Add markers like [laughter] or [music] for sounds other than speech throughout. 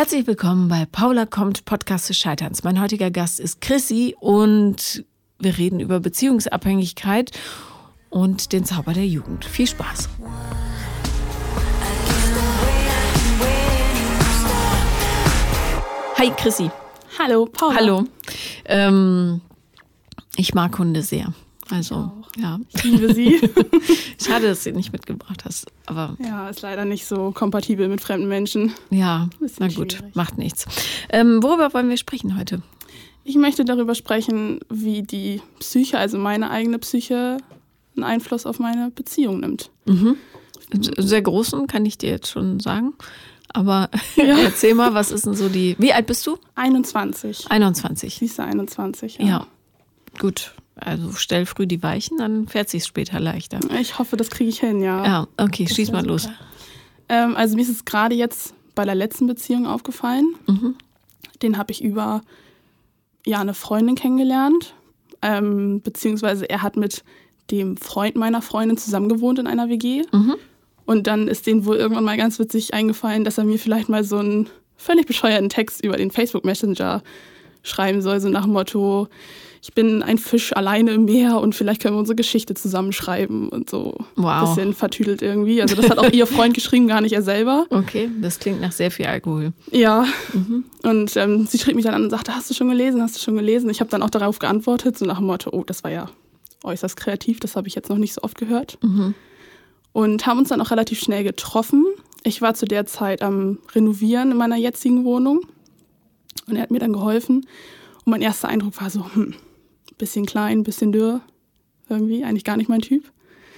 Herzlich willkommen bei Paula kommt, Podcast des Scheiterns. Mein heutiger Gast ist Chrissy und wir reden über Beziehungsabhängigkeit und den Zauber der Jugend. Viel Spaß. Hi Chrissy. Hallo, Paula. Hallo. Ähm, ich mag Hunde sehr. Also, ja. Ich liebe sie. Schade, dass du sie nicht mitgebracht hast. Aber ja, ist leider nicht so kompatibel mit fremden Menschen. ja, na gut, schwierig. macht nichts. Ähm, worüber wollen wir sprechen heute? Ich möchte darüber sprechen, wie die Psyche, also meine eigene Psyche, einen Einfluss auf meine Beziehung nimmt. Sehr großen kann ich dir jetzt schon sagen. Aber [laughs] erzähl mal, was ist denn so die. Wie alt bist du? 21. 21. Siehst du, 21, ja. Ja. Gut. Also stell früh die Weichen, dann fährt sich's später leichter. Ich hoffe, das kriege ich hin, ja. Ja, okay, Das schieß mal los. Ähm, also mir ist es gerade jetzt bei der letzten Beziehung aufgefallen. Mhm. Den habe ich über ja, eine Freundin kennengelernt. Ähm, beziehungsweise er hat mit dem Freund meiner Freundin zusammen gewohnt in einer WG. Mhm. Und dann ist denen wohl irgendwann mal ganz witzig eingefallen, dass er mir vielleicht mal so einen völlig bescheuerten Text über den Facebook Messenger schreiben soll, so nach dem Motto, ich bin ein Fisch alleine im Meer und vielleicht können wir unsere Geschichte zusammenschreiben und so. Wow. Bisschen vertüdelt irgendwie. Also das hat auch ihr Freund [laughs] geschrieben, gar nicht er selber. Okay, das klingt nach sehr viel Alkohol. Ja. Und ähm, sie schrieb mich dann an und sagte, hast du schon gelesen, hast du schon gelesen? Ich habe dann auch darauf geantwortet, so nach dem Motto, oh, das war ja äußerst kreativ, das habe ich jetzt noch nicht so oft gehört. Und haben uns dann auch relativ schnell getroffen. Ich war zu der Zeit am Renovieren in meiner jetzigen Wohnung und er hat mir dann geholfen. Und mein erster Eindruck war so, hm, bisschen klein, bisschen dürr, irgendwie, eigentlich gar nicht mein Typ.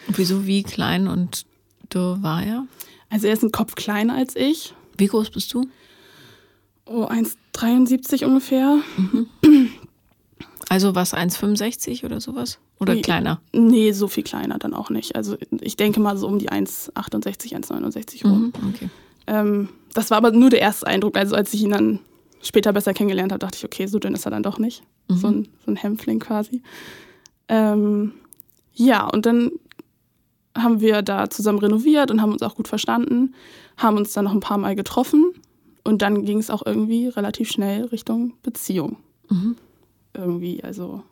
Wieso, wie klein und du war er? Also er ist ein Kopf kleiner als ich, Wie groß bist du? oh, 1,73 ungefähr. Also was, 1,65 oder sowas? Oder Nee. kleiner? Nee, so viel kleiner dann auch nicht. Also ich denke mal so um die 1,68, 1,69 rum. Mhm, okay. Ähm, das war aber nur der erste Eindruck. Also als ich ihn dann später besser kennengelernt habe, dachte ich, okay, so dünn ist er dann doch nicht. So, ein, so ein Hämpfling quasi. Ähm, ja, und dann haben wir da zusammen renoviert und haben uns auch gut verstanden, haben uns dann noch ein paar Mal getroffen und dann ging es auch irgendwie relativ schnell Richtung Beziehung. Irgendwie, also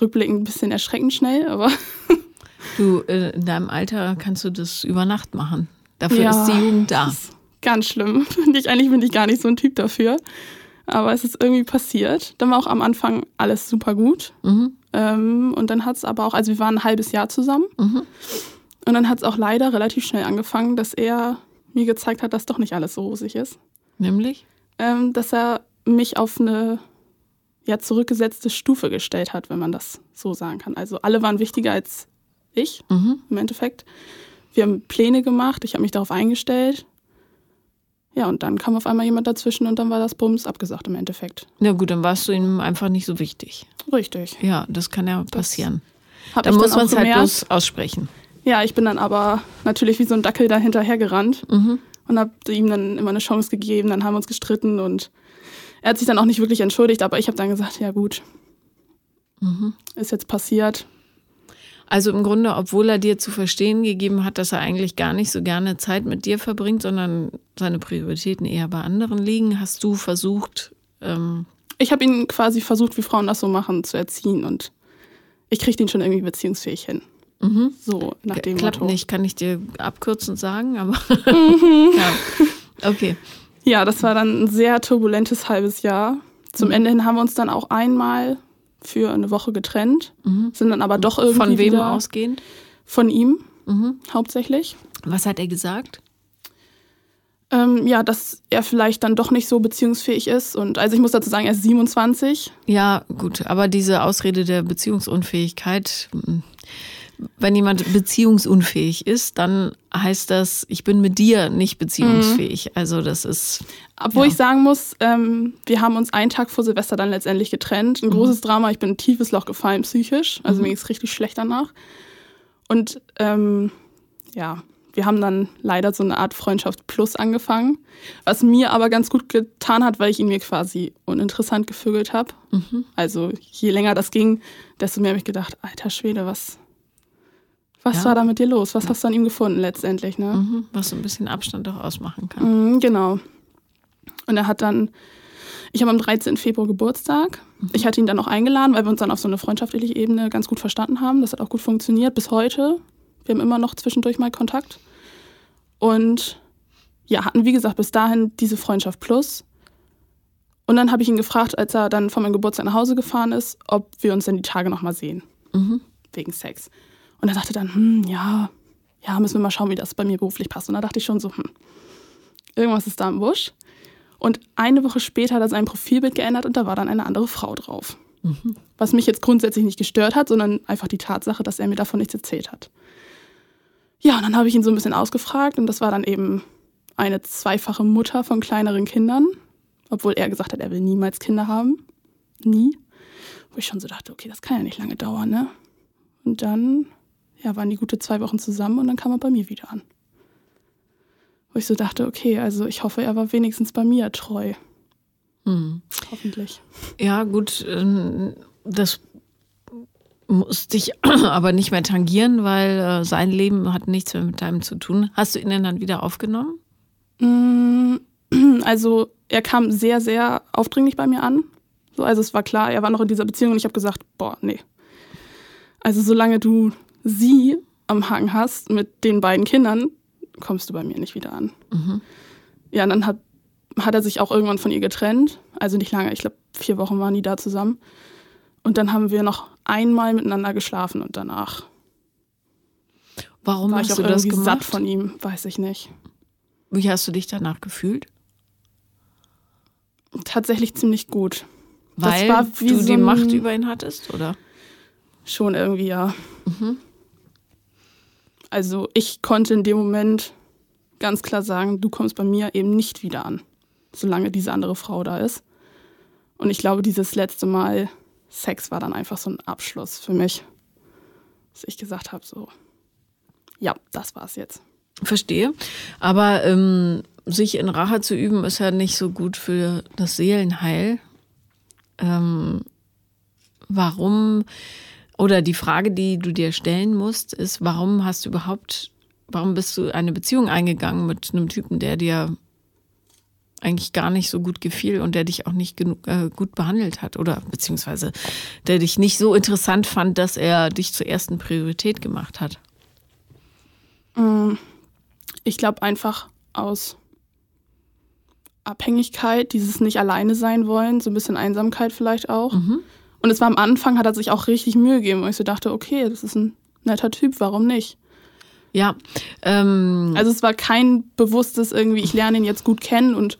rückblickend ein bisschen erschreckend schnell, aber [laughs] Du, äh, in deinem Alter kannst du das über Nacht machen. Dafür Ja, ist die Jugend da. Ganz schlimm. [laughs] Finde ich, eigentlich bin ich gar nicht so ein Typ dafür. Aber es ist irgendwie passiert. Dann war auch am Anfang alles super gut. Mhm. Ähm, und dann hat es aber auch, also wir waren ein halbes Jahr zusammen. Mhm. Und dann hat es auch leider relativ schnell angefangen, dass er mir gezeigt hat, dass doch nicht alles so rosig ist. Nämlich? Ähm, dass er mich auf eine ja, zurückgesetzte Stufe gestellt hat, wenn man das so sagen kann. Also alle waren wichtiger als ich Mhm. im Endeffekt. Wir haben Pläne gemacht, ich habe mich darauf eingestellt. Ja, und dann kam auf einmal jemand dazwischen und dann war das Bums abgesagt im Endeffekt. Na gut, dann warst du ihm einfach nicht so wichtig. Richtig. Ja, das kann ja passieren. Hab Da ich muss dann man es halt bloß aussprechen. Ja, ich bin dann aber natürlich wie so ein Dackel da hinterher gerannt Mhm. und habe ihm dann immer eine Chance gegeben. Dann haben wir uns gestritten und er hat sich dann auch nicht wirklich entschuldigt, aber ich habe dann gesagt, ja gut, Mhm. ist jetzt passiert. Also im Grunde, obwohl er dir zu verstehen gegeben hat, dass er eigentlich gar nicht so gerne Zeit mit dir verbringt, sondern seine Prioritäten eher bei anderen liegen, hast du versucht, ähm, Ich habe ihn quasi versucht, wie Frauen das so machen, zu erziehen und ich kriege ihn schon irgendwie beziehungsfähig hin. mhm. So nach dem klappt Motto. nicht, kann ich dir abkürzend sagen, aber [laughs] Mhm. ja. Okay. Ja, das war dann ein sehr turbulentes halbes Jahr. Zum Mhm. Ende hin haben wir uns dann auch einmal für eine Woche getrennt, sind dann aber doch irgendwie Mhm. Von wem ausgehend? von ihm Mhm. hauptsächlich. Was hat er gesagt? Ähm, ja, dass er vielleicht dann doch nicht so beziehungsfähig ist. Und also ich muss dazu sagen, er ist 27. Ja, gut, aber diese Ausrede der Beziehungsunfähigkeit, mh, wenn jemand beziehungsunfähig ist, dann heißt das, ich bin mit dir nicht beziehungsfähig. Also das ist, Obwohl Ja. ich sagen muss, ähm, wir haben uns einen Tag vor Silvester dann letztendlich getrennt. Ein großes Drama, ich bin in ein tiefes Loch gefallen psychisch. Also mir ging es richtig schlecht danach. Und ähm, ja, wir haben dann leider so eine Art Freundschaft plus angefangen, was mir aber ganz gut getan hat, weil ich ihn mir quasi uninteressant gefügelt habe. Also je länger das ging, desto mehr habe ich gedacht, alter Schwede, was, was Ja. war da mit dir los? Was hast du an ihm gefunden letztendlich? Ne? mhm, was so ein bisschen Abstand auch ausmachen kann. Mhm, genau. Und er hat dann, ich habe am 13. Februar Geburtstag. Ich hatte ihn dann auch eingeladen, weil wir uns dann auf so eine freundschaftliche Ebene ganz gut verstanden haben. Das hat auch gut funktioniert bis heute. Wir haben immer noch zwischendurch mal Kontakt. Und ja, hatten wie gesagt bis dahin diese Freundschaft plus. Und dann habe ich ihn gefragt, als er dann von meinem Geburtstag nach Hause gefahren ist, ob wir uns denn die Tage nochmal sehen. Mhm. Wegen Sex. Und er sagte dann, hm, ja, ja, müssen wir mal schauen, wie das bei mir beruflich passt. Und da dachte ich schon so, hm, irgendwas ist da im Busch. Und eine Woche später hat er sein Profilbild geändert und da war dann eine andere Frau drauf. Mhm. Was mich jetzt grundsätzlich nicht gestört hat, sondern einfach die Tatsache, dass er mir davon nichts erzählt hat. Ja, und dann habe ich ihn so ein bisschen ausgefragt und das war dann eben eine zweifache Mutter von kleineren Kindern, obwohl er gesagt hat, er will niemals Kinder haben. Nie. Wo ich schon so dachte, okay, das kann ja nicht lange dauern, ne? Und dann ja, waren die gute zwei Wochen zusammen und dann kam er bei mir wieder an. Wo ich so dachte, okay, also ich hoffe, er war wenigstens bei mir treu. Mhm. Hoffentlich. Ja, gut, ähm, das muss dich [clears throat] aber nicht mehr tangieren, weil äh, sein Leben hat nichts mehr mit deinem zu tun. Hast du ihn denn dann wieder aufgenommen? Mm, [clears throat] Also er kam sehr, sehr aufdringlich bei mir an. So, also es war klar, er war noch in dieser Beziehung und ich habe gesagt, boah, nee. Also solange du sie am Haken hast mit den beiden Kindern, kommst du bei mir nicht wieder an. Ja, und dann hat, hat er sich auch irgendwann von ihr getrennt. Also nicht lange, ich glaube vier Wochen waren die da zusammen. Und dann haben wir noch einmal miteinander geschlafen und danach Warum war hast ich auch du das irgendwie gemacht? satt von ihm, weiß ich nicht. Wie hast du dich danach gefühlt? Tatsächlich ziemlich gut. Das Weil du so die Macht über ihn hattest, oder? Schon irgendwie, ja. Also ich konnte in dem Moment ganz klar sagen, du kommst bei mir eben nicht wieder an, solange diese andere Frau da ist. Und ich glaube, dieses letzte Mal Sex war dann einfach so ein Abschluss für mich. Dass ich gesagt habe, so, ja, das war's jetzt. Verstehe. Aber ähm, sich in Rache zu üben, ist ja nicht so gut für das Seelenheil. Ähm, warum, oder die Frage, die du dir stellen musst, ist, warum hast du überhaupt, warum bist du eine Beziehung eingegangen mit einem Typen, der dir eigentlich gar nicht so gut gefiel und der dich auch nicht genug, äh, gut behandelt hat oder beziehungsweise der dich nicht so interessant fand, dass er dich zur ersten Priorität gemacht hat. Mm, Ich glaube einfach aus Abhängigkeit, dieses nicht alleine sein wollen, so ein bisschen Einsamkeit vielleicht auch. Und es war am Anfang, hat er sich auch richtig Mühe gegeben, wo ich so dachte, okay, das ist ein netter Typ, warum nicht? Ja, ähm, Also es war kein bewusstes irgendwie, ich lerne ihn jetzt gut kennen und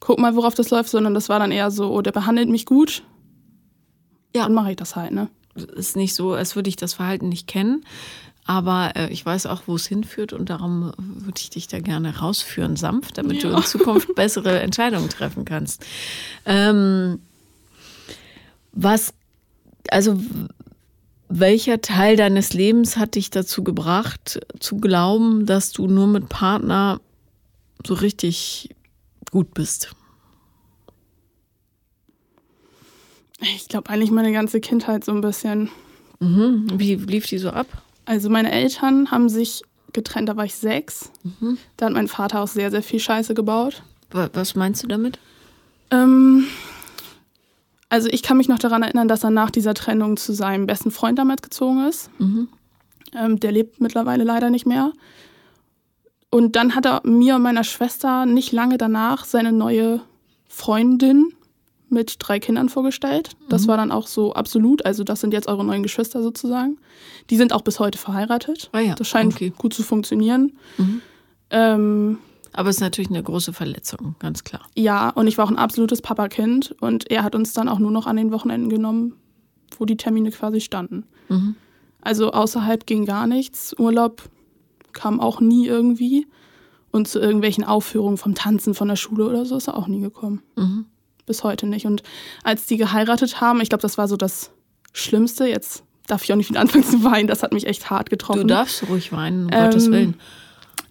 guck mal, worauf das läuft, sondern das war dann eher so, oh, der behandelt mich gut. Ja. Dann mache ich das halt, ne? ist nicht so, als würde ich das Verhalten nicht kennen. Aber äh, ich weiß auch, wo es hinführt und darum würde ich dich da gerne rausführen, sanft, damit du Ja. in Zukunft bessere Entscheidungen treffen kannst. Ähm, was, also welcher Teil deines Lebens hat dich dazu gebracht, zu glauben, dass du nur mit Partner so richtig gut bist? Ich glaube eigentlich meine ganze Kindheit so ein bisschen. Mhm. Wie lief die so ab? Also meine Eltern haben sich getrennt, da war ich sechs. Da hat mein Vater auch sehr, sehr viel Scheiße gebaut. Wa- Was meinst du damit? Ähm, also ich kann mich noch daran erinnern, dass er nach dieser Trennung zu seinem besten Freund damals gezogen ist. Mhm. Ähm, der lebt mittlerweile leider nicht mehr. Und dann hat er mir und meiner Schwester nicht lange danach seine neue Freundin mit drei Kindern vorgestellt. Mhm. Das war dann auch so absolut. Also das sind jetzt eure neuen Geschwister sozusagen. Die sind auch bis heute verheiratet. Ah ja, das scheint okay. gut zu funktionieren. Mhm. Ähm, Aber es ist natürlich eine große Verletzung, ganz klar. ja, und ich war auch ein absolutes Papakind. Und er hat uns dann auch nur noch an den Wochenenden genommen, wo die Termine quasi standen. Mhm. Also außerhalb ging gar nichts. Urlaub kam auch nie irgendwie. Und zu irgendwelchen Aufführungen vom Tanzen von der Schule oder so ist er auch nie gekommen. Mhm. Bis heute nicht. Und als die geheiratet haben, ich glaube, das war so das Schlimmste. Jetzt darf ich auch nicht wieder anfangen zu weinen. Das hat mich echt hart getroffen. Du darfst ruhig weinen, um Ähm, Gottes Willen.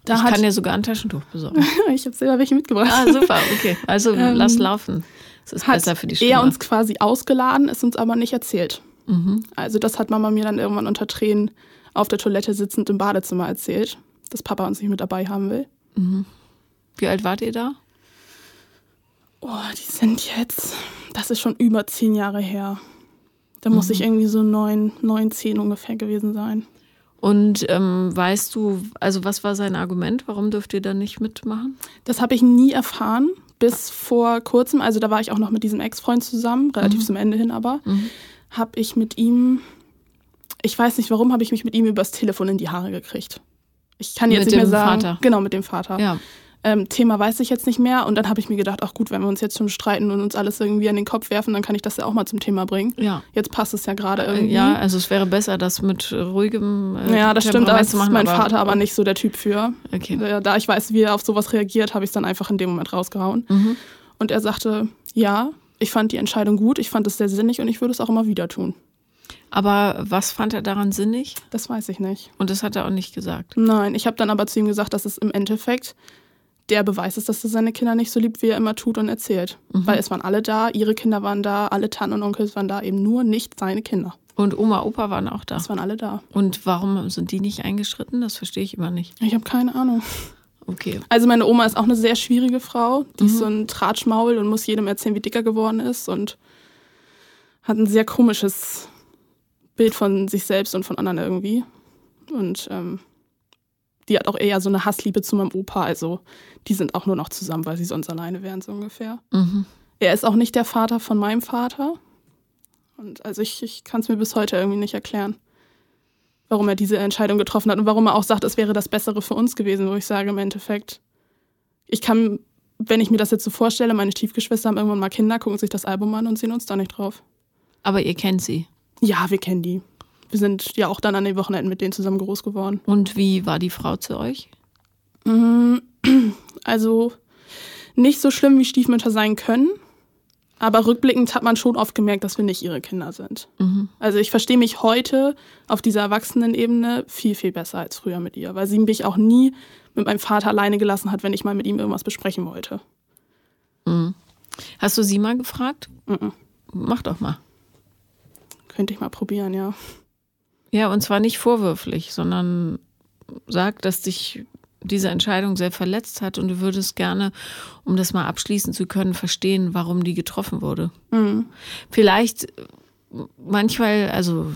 Da ich hat, kann dir sogar ein Taschentuch besorgen. [laughs] ich habe selber welche mitgebracht. ah, super, okay. Also [laughs] Ähm, lass laufen. Es ist besser für die Stimme. er uns quasi ausgeladen, ist uns aber nicht erzählt. mhm. Also das hat Mama mir dann irgendwann unter Tränen auf der Toilette sitzend im Badezimmer erzählt, dass Papa uns nicht mit dabei haben will. Wie alt wart ihr da? Oh, die sind jetzt, das ist schon über zehn Jahre her. Da muss ich irgendwie so neun, neun, zehn ungefähr gewesen sein. Und ähm, weißt du, also was war sein Argument? Warum dürft ihr da nicht mitmachen? Das habe ich nie erfahren, bis vor kurzem. Also da war ich auch noch mit diesem Ex-Freund zusammen, relativ zum Ende hin aber. Habe ich mit ihm, ich weiß nicht warum, habe ich mich mit ihm übers Telefon in die Haare gekriegt. Ich kann jetzt Mit nicht mehr sagen. Vater? Genau, mit dem Vater. Ja. Ähm, Thema weiß ich jetzt nicht mehr. Und dann habe ich mir gedacht, ach gut, wenn wir uns jetzt schon streiten und uns alles irgendwie an den Kopf werfen, dann kann ich das ja auch mal zum Thema bringen. Ja. Jetzt passt es ja gerade Äh, irgendwie. Ja, also es wäre besser, das mit ruhigem äh, Ja, das stimmt, da ist machen, mein Vater aber nicht so der Typ für. Okay. Äh, Da ich weiß, wie er auf sowas reagiert, habe ich es dann einfach in dem Moment rausgehauen. Mhm. Und er sagte, ja, ich fand die Entscheidung gut, ich fand es sehr sinnig und ich würde es auch immer wieder tun. Aber was fand er daran sinnig? Das weiß ich nicht. Und das hat er auch nicht gesagt. Nein, ich habe dann aber zu ihm gesagt, dass es im Endeffekt der Beweis ist, dass er seine Kinder nicht so liebt, wie er immer tut und erzählt. Mhm. Weil es waren alle da, ihre Kinder waren da, alle Tanten und Onkels waren da, eben nur nicht seine Kinder. Und Oma, Opa waren auch da. Es waren alle da. Und warum sind die nicht eingeschritten? Das verstehe ich immer nicht. Ich habe keine Ahnung. Okay. Also meine Oma ist auch eine sehr schwierige Frau. Die Mhm. ist so ein Tratschmaul und muss jedem erzählen, wie dicker geworden ist und hat ein sehr komisches Bild von sich selbst und von anderen irgendwie. Und ähm, die hat auch eher so eine Hassliebe zu meinem Opa. Also die sind auch nur noch zusammen, weil sie sonst alleine wären, so ungefähr. Mhm. Er ist auch nicht der Vater von meinem Vater. Und also ich, ich kann es mir bis heute irgendwie nicht erklären, warum er diese Entscheidung getroffen hat und warum er auch sagt, es wäre das Bessere für uns gewesen, wo ich sage, im Endeffekt, ich kann, wenn ich mir das jetzt so vorstelle, meine Stiefgeschwister haben irgendwann mal Kinder, gucken sich das Album an und sehen uns da nicht drauf. Aber ihr kennt sie. Ja, wir kennen die. Wir sind ja auch dann an den Wochenenden mit denen zusammen groß geworden. Und wie war die Frau zu euch? Mm, Also nicht so schlimm, wie Stiefmütter sein können. Aber rückblickend hat man schon oft gemerkt, dass wir nicht ihre Kinder sind. Mhm. Also ich verstehe mich heute auf dieser Erwachsenenebene viel, viel besser als früher mit ihr, weil sie mich auch nie mit meinem Vater alleine gelassen hat, wenn ich mal mit ihm irgendwas besprechen wollte. Hast du sie mal gefragt? Mhm. Mach doch mal. Könnte ich mal probieren, ja. Ja, und zwar nicht vorwürflich, sondern sag, dass dich diese Entscheidung sehr verletzt hat und du würdest gerne, um das mal abschließen zu können, verstehen, warum die getroffen wurde. Mhm. Vielleicht manchmal, also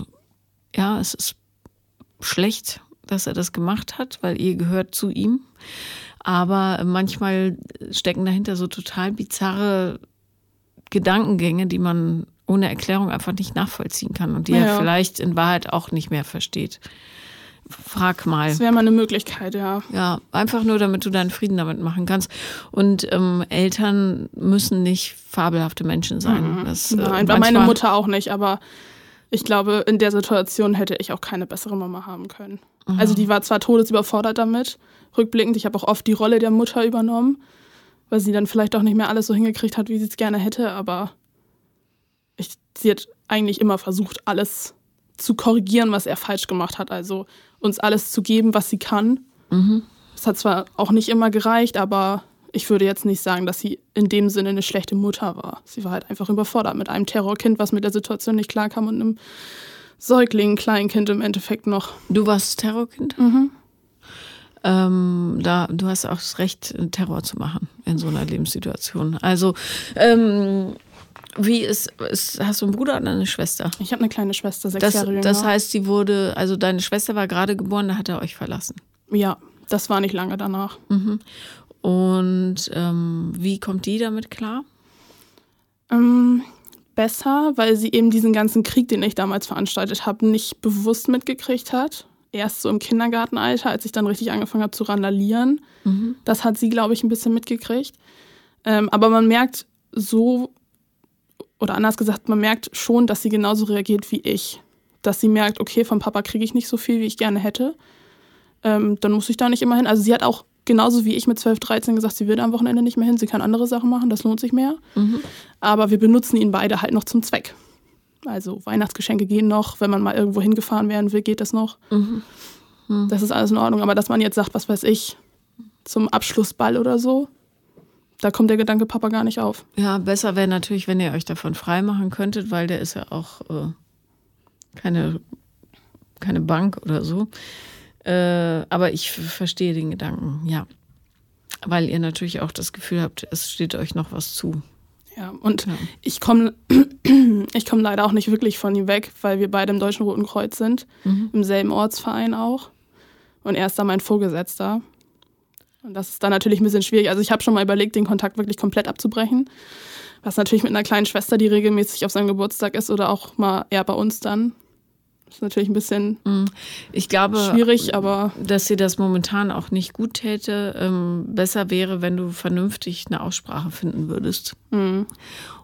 ja, es ist schlecht, dass er das gemacht hat, weil ihr gehört zu ihm. Aber manchmal stecken dahinter so total bizarre Gedankengänge, die man ohne Erklärung einfach nicht nachvollziehen kann und die er Ja. vielleicht in Wahrheit auch nicht mehr versteht. Frag mal. Das wäre mal eine Möglichkeit, ja. Ja, einfach nur, damit du deinen Frieden damit machen kannst. Und ähm, Eltern müssen nicht fabelhafte Menschen sein. Das, äh, Nein, war meine Mutter auch nicht, aber ich glaube, in der Situation hätte ich auch keine bessere Mama haben können. Also die war zwar todesüberfordert damit, rückblickend, ich habe auch oft die Rolle der Mutter übernommen, weil sie dann vielleicht auch nicht mehr alles so hingekriegt hat, wie sie es gerne hätte, aber sie hat eigentlich immer versucht, alles zu korrigieren, was er falsch gemacht hat. Also uns alles zu geben, was sie kann. Es hat zwar auch nicht immer gereicht, aber ich würde jetzt nicht sagen, dass sie in dem Sinne eine schlechte Mutter war. Sie war halt einfach überfordert mit einem Terrorkind, was mit der Situation nicht klarkam und einem Säugling, Kleinkind im Endeffekt noch. Du warst Terrorkind? Mhm. Ähm, da, du hast auch das Recht, Terror zu machen in so einer Lebenssituation. Also, ähm, wie ist, ist, hast du einen Bruder oder eine Schwester? Ich habe eine kleine Schwester, sechs Das, Jahre jünger. das heißt, sie wurde, also deine Schwester war gerade geboren, da hat er euch verlassen. ja, das war nicht lange danach. Und ähm, wie kommt die damit klar? Ähm, besser, weil sie eben diesen ganzen Krieg, den ich damals veranstaltet habe, nicht bewusst mitgekriegt hat. Erst so im Kindergartenalter, als ich dann richtig angefangen habe zu randalieren. Das hat sie, glaube ich, ein bisschen mitgekriegt. Ähm, aber man merkt so, oder anders gesagt, man merkt schon, dass sie genauso reagiert wie ich. Dass sie merkt, okay, vom Papa kriege ich nicht so viel, wie ich gerne hätte. Ähm, dann muss ich da nicht immer hin. Also sie hat auch genauso wie ich mit 12, 13 gesagt, sie will da am Wochenende nicht mehr hin. Sie kann andere Sachen machen, das lohnt sich mehr. Aber wir benutzen ihn beide halt noch zum Zweck. Also Weihnachtsgeschenke gehen noch, wenn man mal irgendwo hingefahren werden will, geht das noch. Das ist alles in Ordnung. Aber dass man jetzt sagt, was weiß ich, zum Abschlussball oder so, da kommt der Gedanke Papa gar nicht auf. Ja, besser wäre natürlich, wenn ihr euch davon freimachen könntet, weil der ist ja auch äh, keine, keine Bank oder so. Äh, aber ich verstehe den Gedanken, ja. Weil ihr natürlich auch das Gefühl habt, es steht euch noch was zu. Ja, und ja. ich komme [clears throat] ich komm leider auch nicht wirklich von ihm weg, weil wir beide im Deutschen Roten Kreuz sind, mhm. im selben Ortsverein auch. Und er ist da mein Vorgesetzter. Und das ist dann natürlich ein bisschen schwierig. Also ich habe schon mal überlegt, den Kontakt wirklich komplett abzubrechen. Was natürlich mit einer kleinen Schwester, die regelmäßig auf seinem Geburtstag ist oder auch mal eher bei uns dann. Ist natürlich ein bisschen mhm. ich glaube, schwierig, aber. Dass sie das momentan auch nicht gut täte. Ähm, besser wäre, wenn du vernünftig eine Aussprache finden würdest. Mhm.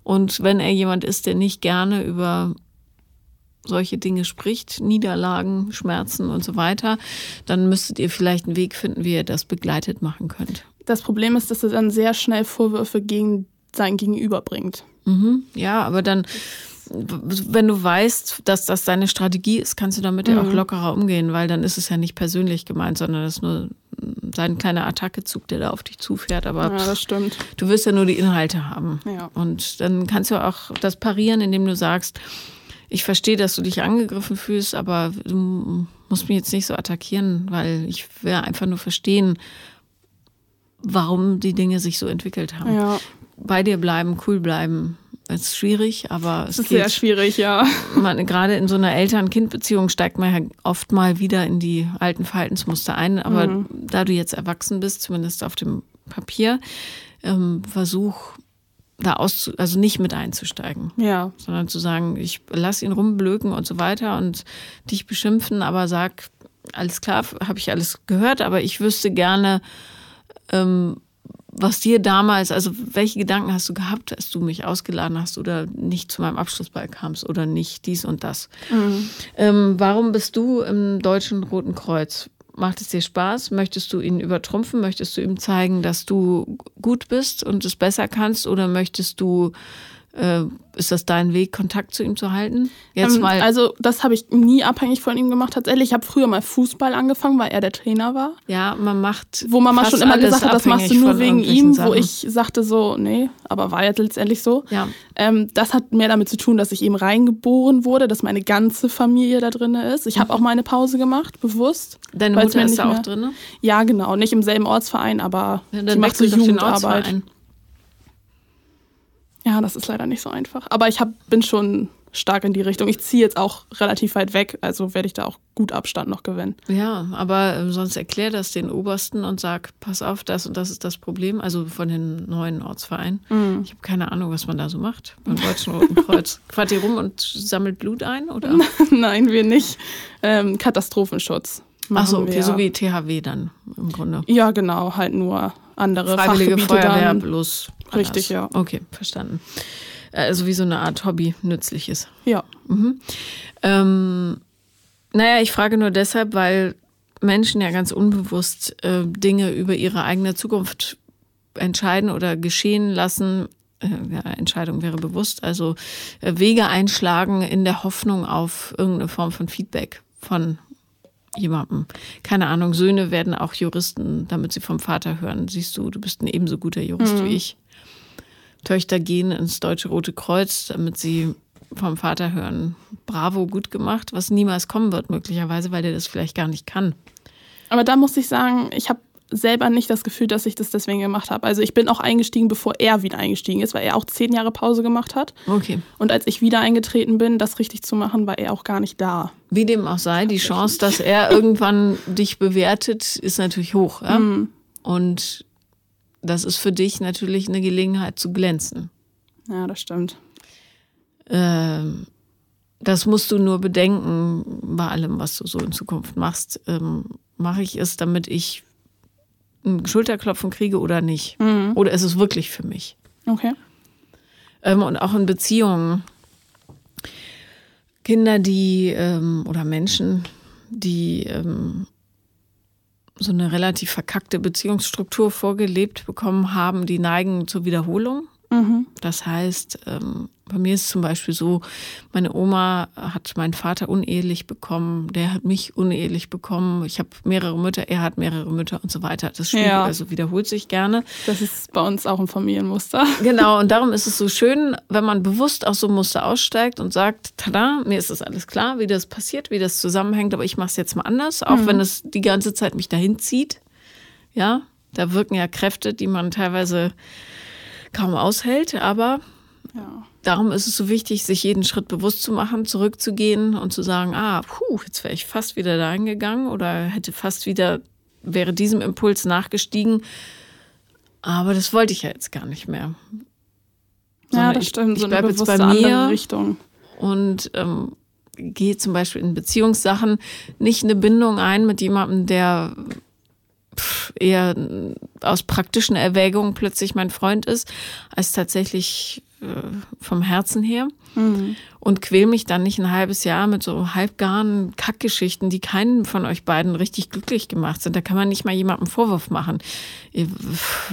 Und wenn er jemand ist, der nicht gerne über solche Dinge spricht, Niederlagen, Schmerzen und so weiter, dann müsstet ihr vielleicht einen Weg finden, wie ihr das begleitet machen könnt. Das Problem ist, dass er dann sehr schnell Vorwürfe gegen sein Gegenüber bringt. Mhm. Ja, aber dann wenn du weißt, dass das deine Strategie ist, kannst du damit mhm. ja auch mhm. lockerer umgehen, weil dann ist es ja nicht persönlich gemeint, sondern das ist nur sein kleiner Attackezug, der da auf dich zufährt. Aber ja, das stimmt. du wirst ja nur die Inhalte haben. Ja. Und dann kannst du auch das parieren, indem du sagst, ich verstehe, dass du dich angegriffen fühlst, aber du musst mich jetzt nicht so attackieren, weil ich will einfach nur verstehen, warum die Dinge sich so entwickelt haben. Ja. Bei dir bleiben, cool bleiben, es ist schwierig, aber es ist geht. sehr schwierig, ja. Man, gerade in so einer Eltern-Kind-Beziehung steigt man ja oft mal wieder in die alten Verhaltensmuster ein. Aber mhm. da du jetzt erwachsen bist, zumindest auf dem Papier, ähm, versuch da aus, also nicht mit einzusteigen. Ja. Sondern zu sagen, ich lass ihn rumblöken und so weiter und dich beschimpfen, aber sag, alles klar, habe ich alles gehört, aber ich wüsste gerne, ähm, was dir damals, also welche Gedanken hast du gehabt, als du mich ausgeladen hast oder nicht zu meinem Abschlussball kamst oder nicht dies und das? Mhm. Ähm, warum bist du im Deutschen Roten Kreuz? Macht es dir Spaß? Möchtest du ihn übertrumpfen? Möchtest du ihm zeigen, dass du gut bist und es besser kannst? Oder möchtest du äh, ist das dein Weg, Kontakt zu ihm zu halten? Jetzt ähm, mal. Also, das habe ich nie abhängig von ihm gemacht, tatsächlich. Ich habe früher mal Fußball angefangen, weil er der Trainer war. Ja, man macht. Wo Mama schon immer gesagt hat, das machst du nur wegen ihm, Sachen. wo ich sagte so, nee, aber war jetzt letztendlich so. Ja. Ähm, das hat mehr damit zu tun, dass ich eben reingeboren wurde, dass meine ganze Familie da drin ist. Ich habe auch mal eine Pause gemacht, bewusst. Deine Mutter ist da auch drin? Ja, genau. Nicht im selben Ortsverein, aber ja, die macht so Jugendarbeit. Ja, das ist leider nicht so einfach. Aber ich hab, bin schon stark in die Richtung. Ich ziehe jetzt auch relativ weit weg, also werde ich da auch gut Abstand noch gewinnen. Ja, aber äh, sonst erklär das den Obersten und sag, pass auf, das und das ist das Problem. Also von den neuen Ortsvereinen. Mhm. Ich habe keine Ahnung, was man da so macht beim Deutschen Roten Kreuz. [laughs] Fahrt ihr rum und sammelt Blut ein, oder? [laughs] Nein, wir nicht. Ähm, Katastrophenschutz. Achso, okay, wir. so wie THW dann im Grunde. Ja, genau, halt nur andere Freiwillige Feuerwehr dann. bloß Richtig, ja. Okay, verstanden. Also wie so eine Art Hobby nützliches. Ja. Mhm. Ähm, naja, ich frage nur deshalb, weil Menschen ja ganz unbewusst äh, Dinge über ihre eigene Zukunft entscheiden oder geschehen lassen. Äh, ja, Entscheidung wäre bewusst, also äh, Wege einschlagen in der Hoffnung auf irgendeine Form von Feedback von jemandem. Keine Ahnung, Söhne werden auch Juristen, damit sie vom Vater hören. Siehst du, du bist ein ebenso guter Jurist mhm. wie ich. Töchter gehen ins Deutsche Rote Kreuz, damit sie vom Vater hören, bravo, gut gemacht, was niemals kommen wird, möglicherweise, weil der das vielleicht gar nicht kann. Aber da muss ich sagen, ich habe selber nicht das Gefühl, dass ich das deswegen gemacht habe. Also ich bin auch eingestiegen, bevor er wieder eingestiegen ist, weil er auch zehn Jahre Pause gemacht hat. Okay. Und als ich wieder eingetreten bin, das richtig zu machen, war er auch gar nicht da. Wie dem auch sei, die Chance, dass er [laughs] irgendwann dich bewertet, ist natürlich hoch. Ja? Mhm. Und das ist für dich natürlich eine Gelegenheit zu glänzen. Ja, das stimmt. Ähm, das musst du nur bedenken bei allem, was du so in Zukunft machst. Ähm, Mache ich es, damit ich einen Schulterklopfen kriege oder nicht? Mhm. Oder ist es wirklich für mich? Okay. Ähm, und auch in Beziehungen. Kinder, die ähm, oder Menschen, die ähm, so eine relativ verkackte Beziehungsstruktur vorgelebt bekommen haben, die neigen zur Wiederholung. Mhm. Das heißt, ähm, bei mir ist zum Beispiel so, meine Oma hat meinen Vater unehelich bekommen, der hat mich unehelich bekommen, ich habe mehrere Mütter, er hat mehrere Mütter und so weiter. Das Spiel ja. also wiederholt sich gerne. Das ist bei uns auch ein Familienmuster. [laughs] Genau, und darum ist es so schön, wenn man bewusst aus so einem Muster aussteigt und sagt, tada, mir ist das alles klar, wie das passiert, wie das zusammenhängt, aber ich mache es jetzt mal anders, auch mhm. wenn es die ganze Zeit mich dahin zieht. Ja, da wirken ja Kräfte, die man teilweise kaum aushält, aber Ja. darum ist es so wichtig, sich jeden Schritt bewusst zu machen, zurückzugehen und zu sagen, ah, puh, jetzt wäre ich fast wieder dahin gegangen oder hätte fast wieder, wäre diesem Impuls nachgestiegen. Aber das wollte ich ja jetzt gar nicht mehr. Ja, Sondern das ich- stimmt. ich so eine bleib jetzt bei mir. Richtung. und ähm, gehe zum Beispiel in Beziehungssachen nicht eine Bindung ein mit jemandem, der eher aus praktischen Erwägungen plötzlich mein Freund ist, als tatsächlich äh, vom Herzen her. Mhm. Und quäl mich dann nicht ein halbes Jahr mit so halbgaren Kackgeschichten, die keinen von euch beiden richtig glücklich gemacht sind. Da kann man nicht mal jemandem Vorwurf machen. Ihr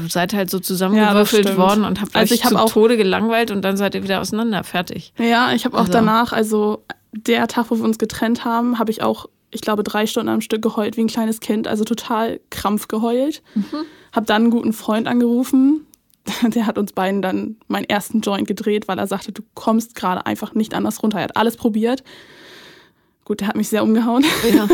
seid halt so zusammengewürfelt stimmt. worden und habt Also euch ich hab zu Tode gelangweilt und dann seid ihr wieder auseinander. Fertig. Ja, ich habe auch Also- danach, also der Tag, wo wir uns getrennt haben, habe ich auch, ich glaube, drei Stunden am Stück geheult wie ein kleines Kind, also total krampf geheult. Mhm. Habe dann einen guten Freund angerufen. [laughs] Der hat uns beiden dann meinen ersten Joint gedreht, weil er sagte, du kommst gerade einfach nicht anders runter. Er hat alles probiert. Gut, der hat mich sehr umgehauen. Ja,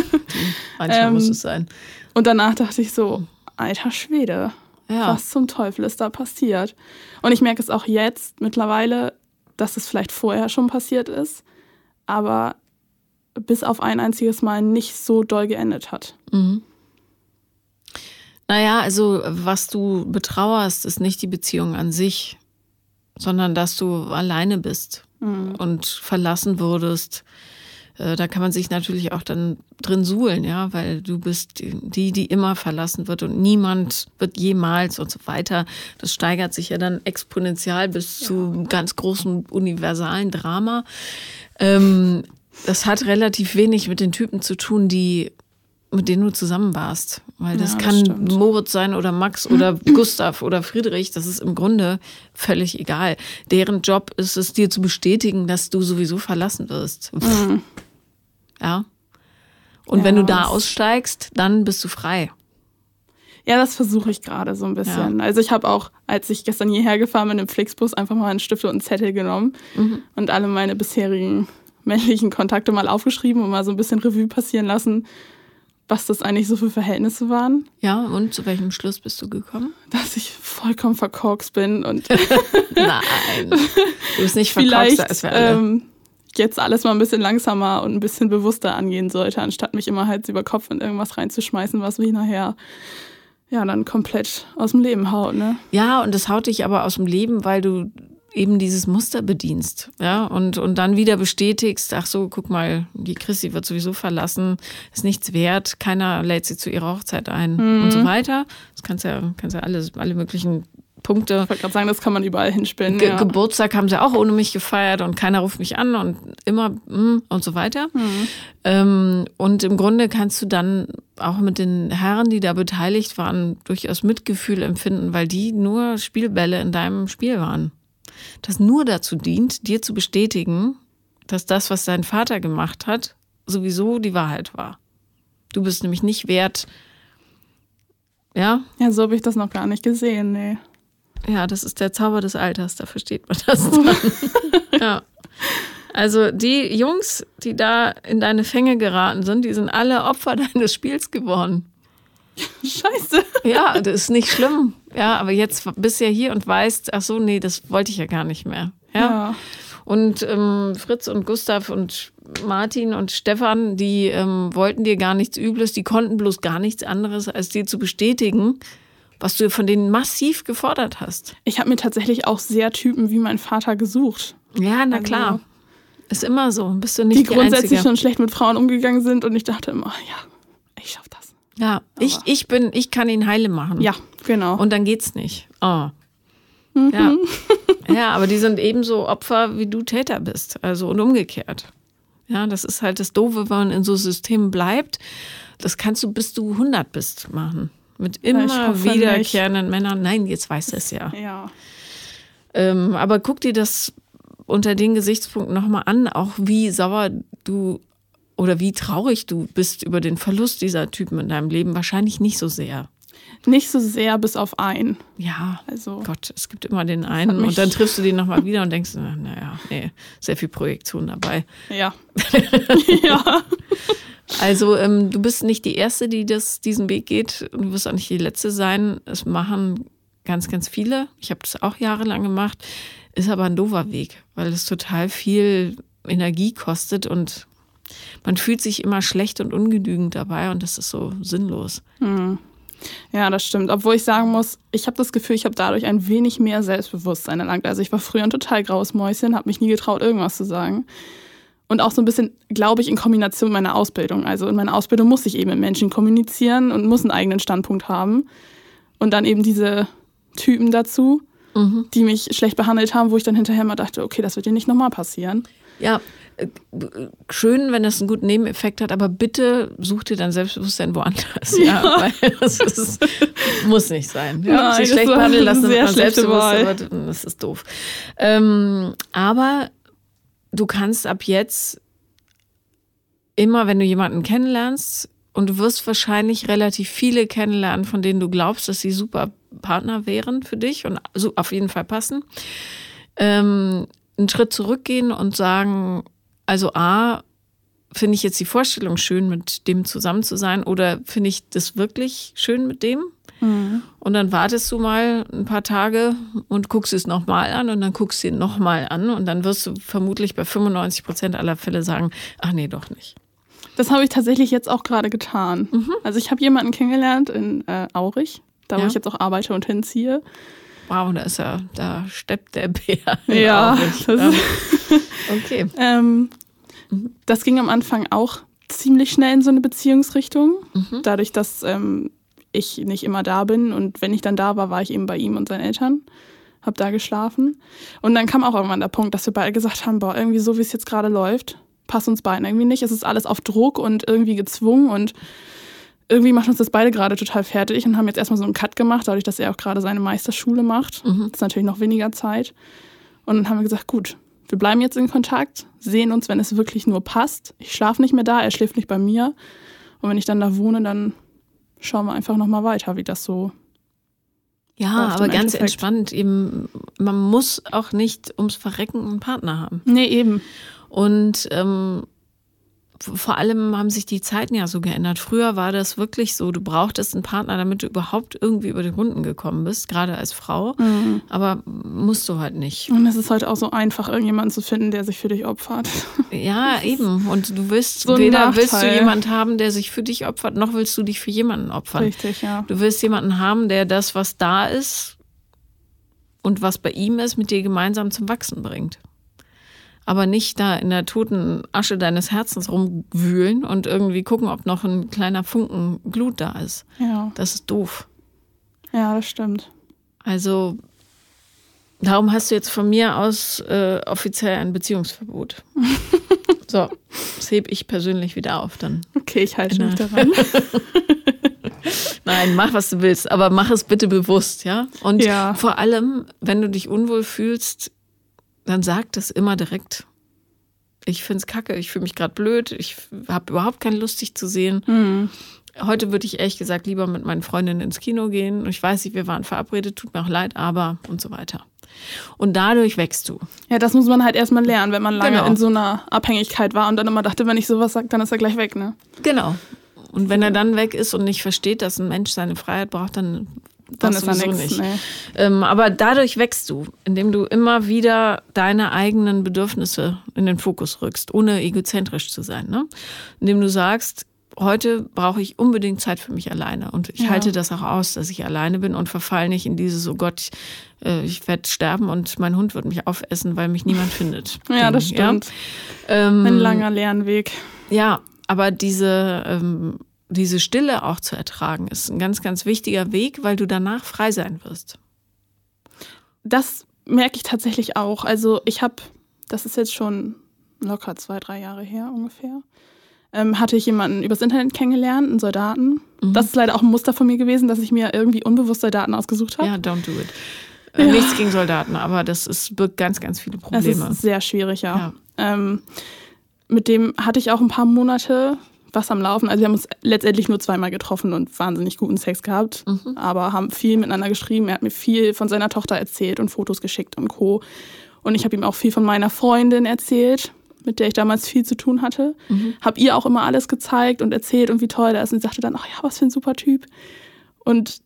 manchmal [laughs] Ähm, muss es sein. Und danach dachte ich so, alter Schwede, Ja. was zum Teufel ist da passiert? Und ich merke es auch jetzt mittlerweile, dass es vielleicht vorher schon passiert ist, aber bis auf ein einziges Mal nicht so doll geendet hat. Naja, also was du betrauerst, ist nicht die Beziehung an sich, sondern dass du alleine bist und verlassen wurdest. Äh, Da kann man sich natürlich auch dann drin suhlen, ja, weil du bist die, die immer verlassen wird und niemand wird jemals und so weiter. Das steigert sich ja dann exponentiell bis zu einem ganz großen universalen Drama. Ähm, das hat relativ wenig mit den Typen zu tun, die mit denen du zusammen warst. Weil das Ja, das kann stimmt. Moritz sein oder Max oder [clears throat] Gustav oder Friedrich. Das ist im Grunde völlig egal. Deren Job ist es, dir zu bestätigen, dass du sowieso verlassen wirst. [laughs] Ja. Und Ja, wenn du da aussteigst, dann bist du frei. Ja, das versuche ich gerade so ein bisschen. Also ich habe auch, als ich gestern hierher gefahren bin im Flixbus, einfach mal einen Stift und einen Zettel genommen und alle meine bisherigen männlichen Kontakte mal aufgeschrieben und mal so ein bisschen Revue passieren lassen, was das eigentlich so für Verhältnisse waren. Ja, und zu welchem Schluss bist du gekommen? Dass ich vollkommen verkorkst bin und [laughs] Nein. Du bist nicht vielleicht verkorkster als wir alle. ähm, jetzt alles mal ein bisschen langsamer und ein bisschen bewusster angehen sollte, anstatt mich immer Hals über Kopf in irgendwas reinzuschmeißen, was mich nachher ja dann komplett aus dem Leben haut, ne? Ja, und das haut dich aber aus dem Leben, weil du eben dieses Muster bedienst, ja, und, und dann wieder bestätigst, ach so, guck mal, die Christi wird sowieso verlassen, ist nichts wert, keiner lädt sie zu ihrer Hochzeit ein und Mhm. so weiter. Das kannst ja, kannst ja alles, alle möglichen Punkte. Ich wollte gerade sagen, das kann man überall hinspinnen. Ge ja. Geburtstag haben sie auch ohne mich gefeiert und keiner ruft mich an und immer mm, und so weiter. Ähm, und im Grunde kannst du dann auch mit den Herren, die da beteiligt waren, durchaus Mitgefühl empfinden, weil die nur Spielbälle in deinem Spiel waren. Das nur dazu dient, dir zu bestätigen, dass das, was dein Vater gemacht hat, sowieso die Wahrheit war. Du bist nämlich nicht wert, ja, Ja, so habe ich das noch gar nicht gesehen, nee. ja, das ist der Zauber des Alters, da versteht man das dann. [laughs] ja. Also die Jungs, die da in deine Fänge geraten sind, die sind alle Opfer [laughs] deines Spiels geworden. Scheiße. Ja, das ist nicht schlimm. Ja, aber jetzt bist du ja hier und weißt, ach so, nee, das wollte ich ja gar nicht mehr. Ja. Ja. Und ähm, Fritz und Gustav und Martin und Stefan, die ähm, wollten dir gar nichts Übles, die konnten bloß gar nichts anderes, als dir zu bestätigen, was du von denen massiv gefordert hast. Ich habe mir tatsächlich auch sehr Typen wie mein Vater gesucht. Ja, na Also- klar. Ist immer so. Bist du nicht Die die, grundsätzlich Einzige. schon schlecht mit Frauen umgegangen sind und ich dachte immer, ja, ich schaff das. Ja, ich, ich bin, ich kann ihn heile machen. Ja, genau. Und dann geht's nicht. Oh. Mhm. Ja. [laughs] ja, aber die sind ebenso Opfer, wie du Täter bist. Also und umgekehrt. Ja, das ist halt das Doofe, wenn man in so Systemen bleibt. Das kannst du, bis du 100 bist, machen. Mit immer wiederkehrenden Männern. Nein, jetzt weißt du es ja. ja. Ähm, aber guck dir das unter den Gesichtspunkten nochmal an, auch wie sauer du oder wie traurig du bist über den Verlust dieser Typen in deinem Leben. Wahrscheinlich nicht so sehr. Nicht so sehr bis auf einen. Ja, Also, Gott, es gibt immer den einen und dann triffst du den nochmal wieder und denkst, na, naja, nee, sehr viel Projektion dabei. ja. [laughs] ja. Also ähm, du bist nicht die Erste, die das, diesen Weg geht und du wirst auch nicht die Letzte sein. Es machen ganz, ganz viele. Ich habe das auch jahrelang gemacht. ist aber ein doofer Weg, weil es total viel Energie kostet und man fühlt sich immer schlecht und ungenügend dabei und das ist so sinnlos. Hm. Ja, das stimmt. Obwohl ich sagen muss, ich habe das Gefühl, ich habe dadurch ein wenig mehr Selbstbewusstsein erlangt. Also ich war früher ein total graues Mäuschen, habe mich nie getraut, irgendwas zu sagen. Und auch so ein bisschen, glaube ich, in Kombination mit meiner Ausbildung. Also in meiner Ausbildung muss ich eben mit Menschen kommunizieren und muss einen eigenen Standpunkt haben. Und dann eben diese Typen dazu, mhm. die mich schlecht behandelt haben, wo ich dann hinterher mal dachte, okay, das wird dir nicht nochmal passieren. Ja, schön, wenn das einen guten Nebeneffekt hat, aber bitte such dir dein Selbstbewusstsein woanders. Ja, ja weil das ist, muss nicht sein. Ja, Nein, sich schlecht behandeln lassen, man selbstbewusster wird, das ist doof. Ähm, aber du kannst ab jetzt immer, wenn du jemanden kennenlernst, und du wirst wahrscheinlich relativ viele kennenlernen, von denen du glaubst, dass sie super Partner wären für dich und so auf jeden Fall passen, ähm, einen Schritt zurückgehen und sagen, also A, finde ich jetzt die Vorstellung schön, mit dem zusammen zu sein oder finde ich das wirklich schön mit dem? Mhm. Und dann wartest du mal ein paar Tage und guckst es nochmal an und dann guckst du ihn nochmal an und dann wirst du vermutlich bei 95 Prozent aller Fälle sagen, ach nee, doch nicht. Das habe ich tatsächlich jetzt auch gerade getan. Mhm. Also ich habe jemanden kennengelernt in äh, Aurich, da wo ich jetzt auch arbeite und hinziehe. Wow, da ist ja, da steppt der Bär. [laughs] Ja. Das [laughs] okay. ähm, das ging am Anfang auch ziemlich schnell in so eine Beziehungsrichtung. Mhm. Dadurch, dass ähm, ich nicht immer da bin und wenn ich dann da war, war ich eben bei ihm und seinen Eltern. Hab da geschlafen. Und dann kam auch irgendwann der Punkt, dass wir beide gesagt haben, boah, irgendwie so wie es jetzt gerade läuft, passt uns beiden irgendwie nicht. Es ist alles auf Druck und irgendwie gezwungen und irgendwie macht uns das beide gerade total fertig und haben jetzt erstmal so einen Cut gemacht, dadurch, dass er auch gerade seine Meisterschule macht. Mhm. Das ist natürlich noch weniger Zeit. Und dann haben wir gesagt, gut, wir bleiben jetzt in Kontakt, sehen uns, wenn es wirklich nur passt. Ich schlafe nicht mehr da, er schläft nicht bei mir. Und wenn ich dann da wohne, dann schauen wir einfach nochmal weiter, wie das so. Ja, aber ganz Endeffekt. entspannt. Eben, man muss auch nicht ums Verrecken einen Partner haben. Nee, eben. Und ähm, vor allem haben sich die Zeiten ja so geändert. Früher war das wirklich so, du brauchtest einen Partner, damit du überhaupt irgendwie über die Runden gekommen bist, gerade als Frau. Mhm. Aber musst du halt nicht. Und es ist halt auch so einfach, irgendjemanden zu finden, der sich für dich opfert. [laughs] Ja, eben. Und du willst, so weder Nachteil. willst du jemanden haben, der sich für dich opfert, noch willst du dich für jemanden opfern. Richtig, ja. Du willst jemanden haben, der das, was da ist und was bei ihm ist, mit dir gemeinsam zum Wachsen bringt aber nicht da in der toten Asche deines Herzens rumwühlen und irgendwie gucken, ob noch ein kleiner Funken Glut da ist. Ja. Das ist doof. Ja, das stimmt. Also darum hast du jetzt von mir aus äh, offiziell ein Beziehungsverbot. [laughs] so, das hebe ich persönlich wieder auf dann. Okay, ich halte mich daran. [laughs] Nein, mach, was du willst, aber mach es bitte bewusst, ja? Und ja. vor allem, wenn du dich unwohl fühlst, dann sag das immer direkt. Ich finde es kacke, ich fühle mich gerade blöd, ich habe überhaupt keine Lust, dich zu sehen. Mhm. Heute würde ich ehrlich gesagt lieber mit meinen Freundinnen ins Kino gehen. Ich weiß nicht, wir waren verabredet, tut mir auch leid, aber und so weiter. Und dadurch wächst du. Ja, das muss man halt erstmal lernen, wenn man lange genau. in so einer Abhängigkeit war und dann immer dachte, wenn ich sowas sage, dann ist er gleich weg, ne? Genau. Und wenn er dann weg ist und nicht versteht, dass ein Mensch seine Freiheit braucht, dann dann ist er nichts. Nicht. Nee. Ähm, aber dadurch wächst du, indem du immer wieder deine eigenen Bedürfnisse in den Fokus rückst, ohne egozentrisch zu sein. Ne? Indem du sagst, heute brauche ich unbedingt Zeit für mich alleine. Und ich ja. halte das auch aus, dass ich alleine bin und verfalle nicht in dieses, oh Gott, äh, ich werde sterben und mein Hund wird mich aufessen, weil mich niemand findet. [laughs] ja, das stimmt. Ja? Ähm, Ein langer Lernweg. Ja, aber diese ähm, diese Stille auch zu ertragen, ist ein ganz, ganz wichtiger Weg, weil du danach frei sein wirst. Das merke ich tatsächlich auch. Also ich habe, das ist jetzt schon locker zwei, drei Jahre her ungefähr, ähm, hatte ich jemanden übers Internet kennengelernt, einen Soldaten. Mhm. Das ist leider auch ein Muster von mir gewesen, dass ich mir irgendwie unbewusst Soldaten ausgesucht habe. Ja, don't do it. Äh, ja. Nichts gegen Soldaten, aber das ist, birgt ganz, ganz viele Probleme. Das ist sehr schwierig, ja. ja. Ähm, mit dem hatte ich auch ein paar Monate was am Laufen. Also wir haben uns letztendlich nur zweimal getroffen und wahnsinnig guten Sex gehabt, mhm. aber haben viel miteinander geschrieben. Er hat mir viel von seiner Tochter erzählt und Fotos geschickt und Co. Und ich habe ihm auch viel von meiner Freundin erzählt, mit der ich damals viel zu tun hatte. Mhm. Habe ihr auch immer alles gezeigt und erzählt und wie toll der ist. Und sagte dann, ach ja, was für ein super Typ. Und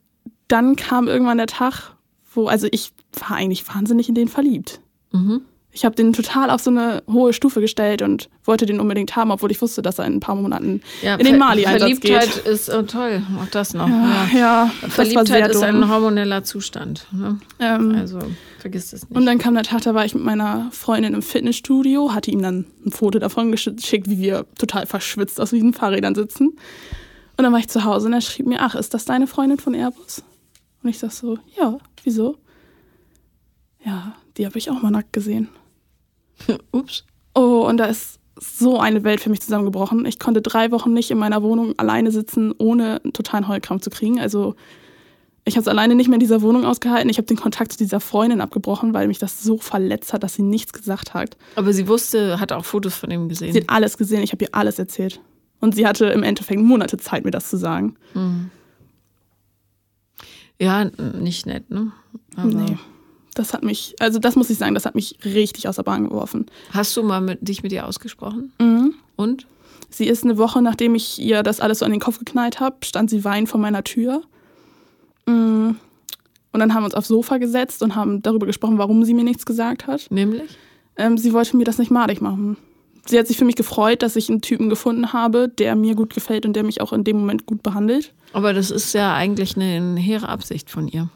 dann kam irgendwann der Tag, wo, also ich war eigentlich wahnsinnig in den verliebt. Mhm. Ich habe den total auf so eine hohe Stufe gestellt und wollte den unbedingt haben, obwohl ich wusste, dass er in ein paar Monaten Ja, in den Mali-Einsatz Verliebtheit geht. ist oh, toll, auch das noch. Ja, Ja. ja das war Verliebtheit ist ein dumm. hormoneller Zustand. Ne? Ähm, Also vergiss es nicht. Und dann kam der Tag, da war ich mit meiner Freundin im Fitnessstudio, hatte ihm dann ein Foto davon geschickt, wie wir total verschwitzt auf diesen Fahrrädern sitzen. Und dann war ich zu Hause und er schrieb mir, ach, ist das deine Freundin von Airbus? Und ich sag so, ja, wieso? Ja, die habe ich auch mal nackt gesehen. [laughs] Ups. Oh, und da ist so eine Welt für mich zusammengebrochen. Ich konnte drei Wochen nicht in meiner Wohnung alleine sitzen, ohne einen totalen Heulkrampf zu kriegen. Also ich habe es alleine nicht mehr in dieser Wohnung ausgehalten. Ich habe den Kontakt zu dieser Freundin abgebrochen, weil mich das so verletzt hat, dass sie nichts gesagt hat. Aber sie wusste, hat auch Fotos von ihm gesehen. Sie hat alles gesehen, ich habe ihr alles erzählt. Und sie hatte im Endeffekt Monate Zeit, mir das zu sagen. ja, n- nicht nett, ne? Aber Nee. Das hat mich, also das muss ich sagen, das hat mich richtig aus der Bahn geworfen. Hast du mal mit, dich mit ihr ausgesprochen? Mhm. Und? Sie ist eine Woche, nachdem ich ihr das alles so an den Kopf geknallt habe, stand sie weinend vor meiner Tür. Mm. Und dann haben wir uns aufs Sofa gesetzt und haben darüber gesprochen, warum sie mir nichts gesagt hat. Nämlich? Ähm, sie wollte mir das nicht madig machen. Sie hat sich für mich gefreut, dass ich einen Typen gefunden habe, der mir gut gefällt und der mich auch in dem Moment gut behandelt. Aber das ist ja eigentlich eine, eine hehre Absicht von ihr.